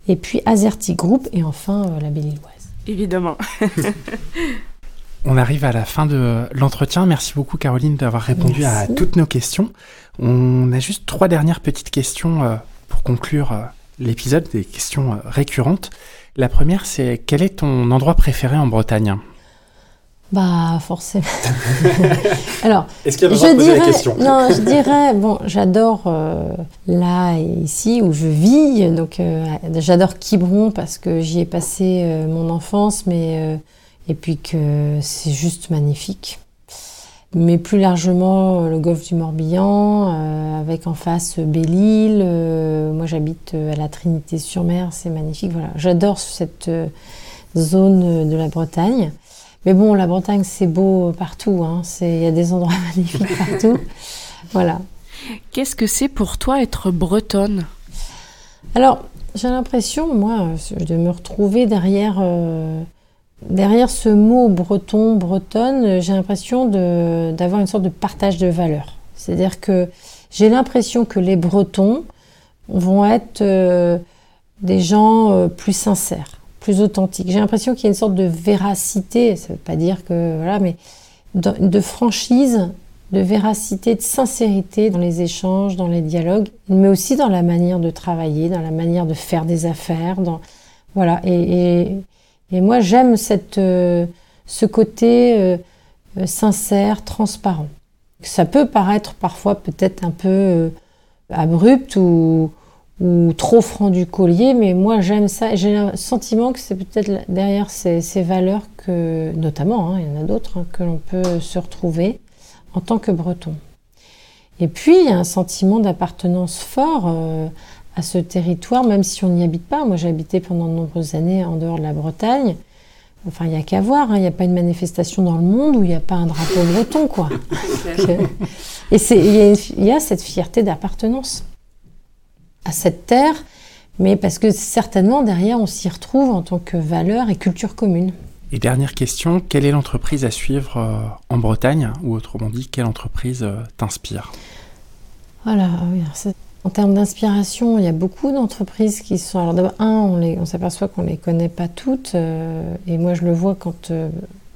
et puis Azerti Group et enfin la Belle-Illoise. Évidemment. On arrive à la fin de l'entretien. Merci beaucoup Caroline d'avoir répondu à toutes nos questions. On a juste trois dernières petites questions pour conclure euh, l'épisode, des questions euh, récurrentes. La première, c'est quel est ton endroit préféré en Bretagne? Bah, forcément. Alors, Est-ce qu'il y a je dirais, non, je dirais, bon, j'adore euh, là et ici où je vis. Donc, euh, j'adore Quiberon parce que j'y ai passé euh, mon enfance, mais euh, et puis que c'est juste magnifique. Mais plus largement, euh, le golfe du Morbihan, euh, avec en face euh, Belle-Île. euh, moi, j'habite euh, à la Trinité-sur-Mer, c'est magnifique. Voilà, j'adore cette zone de la Bretagne. Mais bon, la Bretagne, c'est beau partout. hein. Il y a des endroits magnifiques partout. Voilà. Qu'est-ce que c'est pour toi être bretonne? Alors, j'ai l'impression, moi, de me retrouver derrière, euh, derrière ce mot breton, bretonne. J'ai l'impression d'avoir une sorte de partage de valeurs. C'est-à-dire que j'ai l'impression que les Bretons vont être euh, des gens euh, plus sincères, plus authentiques. J'ai l'impression qu'il y a une sorte de véracité, ça ne veut pas dire que, voilà, mais de, de franchise, de véracité, de sincérité dans les échanges, dans les dialogues, mais aussi dans la manière de travailler, dans la manière de faire des affaires. Dans, voilà. Et, et, et moi, j'aime cette, euh, ce côté euh, euh, sincère, transparent. Ça peut paraître parfois peut-être un peu abrupt ou, ou trop franc du collier, mais moi j'aime ça. J'ai le sentiment que c'est peut-être derrière ces, ces valeurs que, notamment, hein, il y en a d'autres, hein, que l'on peut se retrouver en tant que breton. Et puis, il y a un sentiment d'appartenance fort à ce territoire, même si on n'y habite pas. Moi, j'ai habité pendant de nombreuses années en dehors de la Bretagne. Enfin, il n'y a qu'à voir, hein, il n'y a pas une manifestation dans le monde où il n'y a pas un drapeau breton, quoi. Et c'est- il y, a y cette fierté d'appartenance à cette terre, mais parce que certainement derrière, on s'y retrouve en tant que valeur et culture commune. Et dernière question, quelle est l'entreprise à suivre euh, en Bretagne? Ou autrement dit, quelle entreprise euh, t'inspire? Voilà, ah oui, en termes d'inspiration, il y a beaucoup d'entreprises qui sont. Alors d'abord, un, on, s'aperçoit qu'on ne les connaît pas toutes, euh, et moi je le vois quand euh,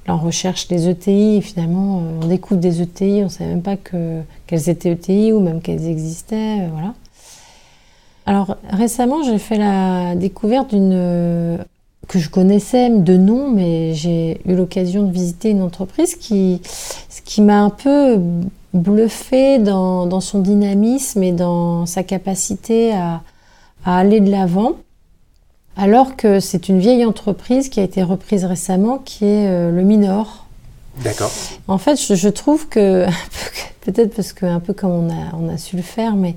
on recherche des ETI, et finalement euh, on découvre des ETI, on ne savait même pas que, qu'elles étaient ETI ou même qu'elles existaient, voilà. Alors récemment, j'ai fait la découverte d'une que je connaissais de nom, mais j'ai eu l'occasion de visiter une entreprise qui, qui m'a un peu bluffé dans, dans son dynamisme et dans sa capacité à, à aller de l'avant, alors que c'est une vieille entreprise qui a été reprise récemment, qui est euh, le Minor. D'accord. En fait, je, je trouve que, peut-être parce que un peu comme on a, on a su le faire, mais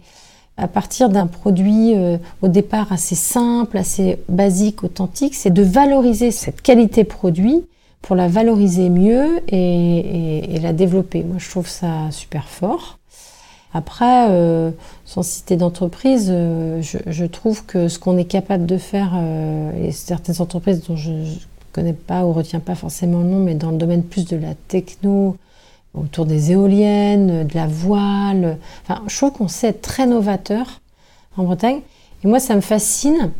à partir d'un produit euh, au départ assez simple, assez basique, authentique, c'est de valoriser cette qualité produit pour la valoriser mieux et, la développer. Moi, je trouve ça super fort. Après, euh, sans citer d'entreprise, euh, je, je trouve que ce qu'on est capable de faire, euh, et certaines entreprises dont je ne connais pas ou retiens pas forcément le nom, mais dans le domaine plus de la techno, autour des éoliennes, de la voile, enfin, je trouve qu'on sait être très novateur en Bretagne. Et moi, ça me fascine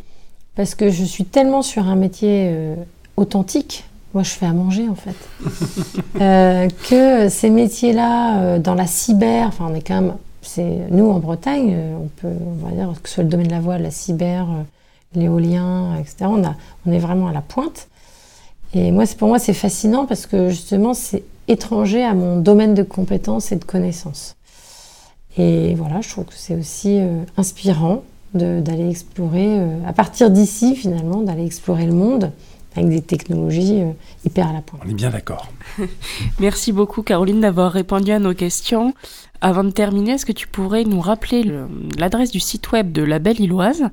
parce que je suis tellement sur un métier euh, authentique. Moi, je fais à manger en fait. Euh, que ces métiers-là, euh, dans la cyber, enfin, on est quand même, c'est nous en Bretagne, euh, on peut, on va dire que ce soit le domaine de la voile, la cyber, l'éolien, etc. On on est vraiment à la pointe. Et moi, c'est pour moi, c'est fascinant parce que justement, c'est étranger à mon domaine de compétences et de connaissances. Et voilà, je trouve que c'est aussi inspirant d'aller explorer, à partir d'ici finalement, d'aller explorer le monde avec des technologies euh, hyper à la pointe. On est bien d'accord. Merci beaucoup Caroline d'avoir répondu à nos questions. Avant de terminer, est-ce que tu pourrais nous rappeler le- l'adresse du site web de La Belle Illoise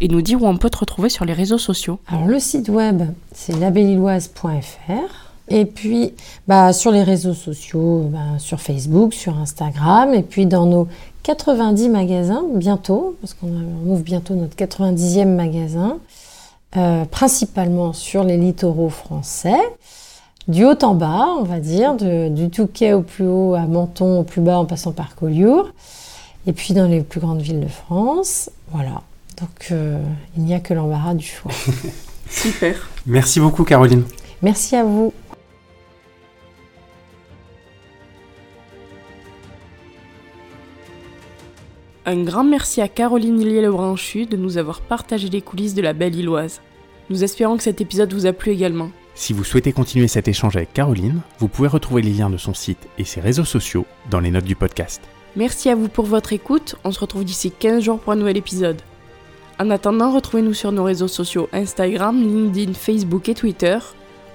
et nous dire où on peut te retrouver sur les réseaux sociaux? Alors le site web, c'est labellilloise.fr. Et puis bah, sur les réseaux sociaux, bah, sur Facebook, sur Instagram, et puis dans nos 90 magasins, bientôt, parce qu'on ouvre bientôt notre 90e magasin, euh, principalement sur les littoraux français, du haut en bas, on va dire, de- du Touquet au plus haut, à Menton au plus bas, en passant par Collioure, et puis dans les plus grandes villes de France. Voilà. Donc euh, il n'y a que l'embarras du choix. Super. Merci beaucoup, Caroline. Merci à vous. Un grand merci à Caroline Illier-Lebranchu de nous avoir partagé les coulisses de La Belle Illoise. Nous espérons que cet épisode vous a plu également. Si vous souhaitez continuer cet échange avec Caroline, vous pouvez retrouver les liens de son site et ses réseaux sociaux dans les notes du podcast. Merci à vous pour votre écoute, on se retrouve d'ici 15 jours pour un nouvel épisode. En attendant, retrouvez-nous sur nos réseaux sociaux Instagram, LinkedIn, Facebook et Twitter,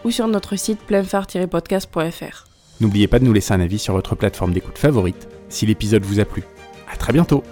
ou sur notre site pleinphare-podcast.fr. N'oubliez pas de nous laisser un avis sur votre plateforme d'écoute favorite si l'épisode vous a plu. À très bientôt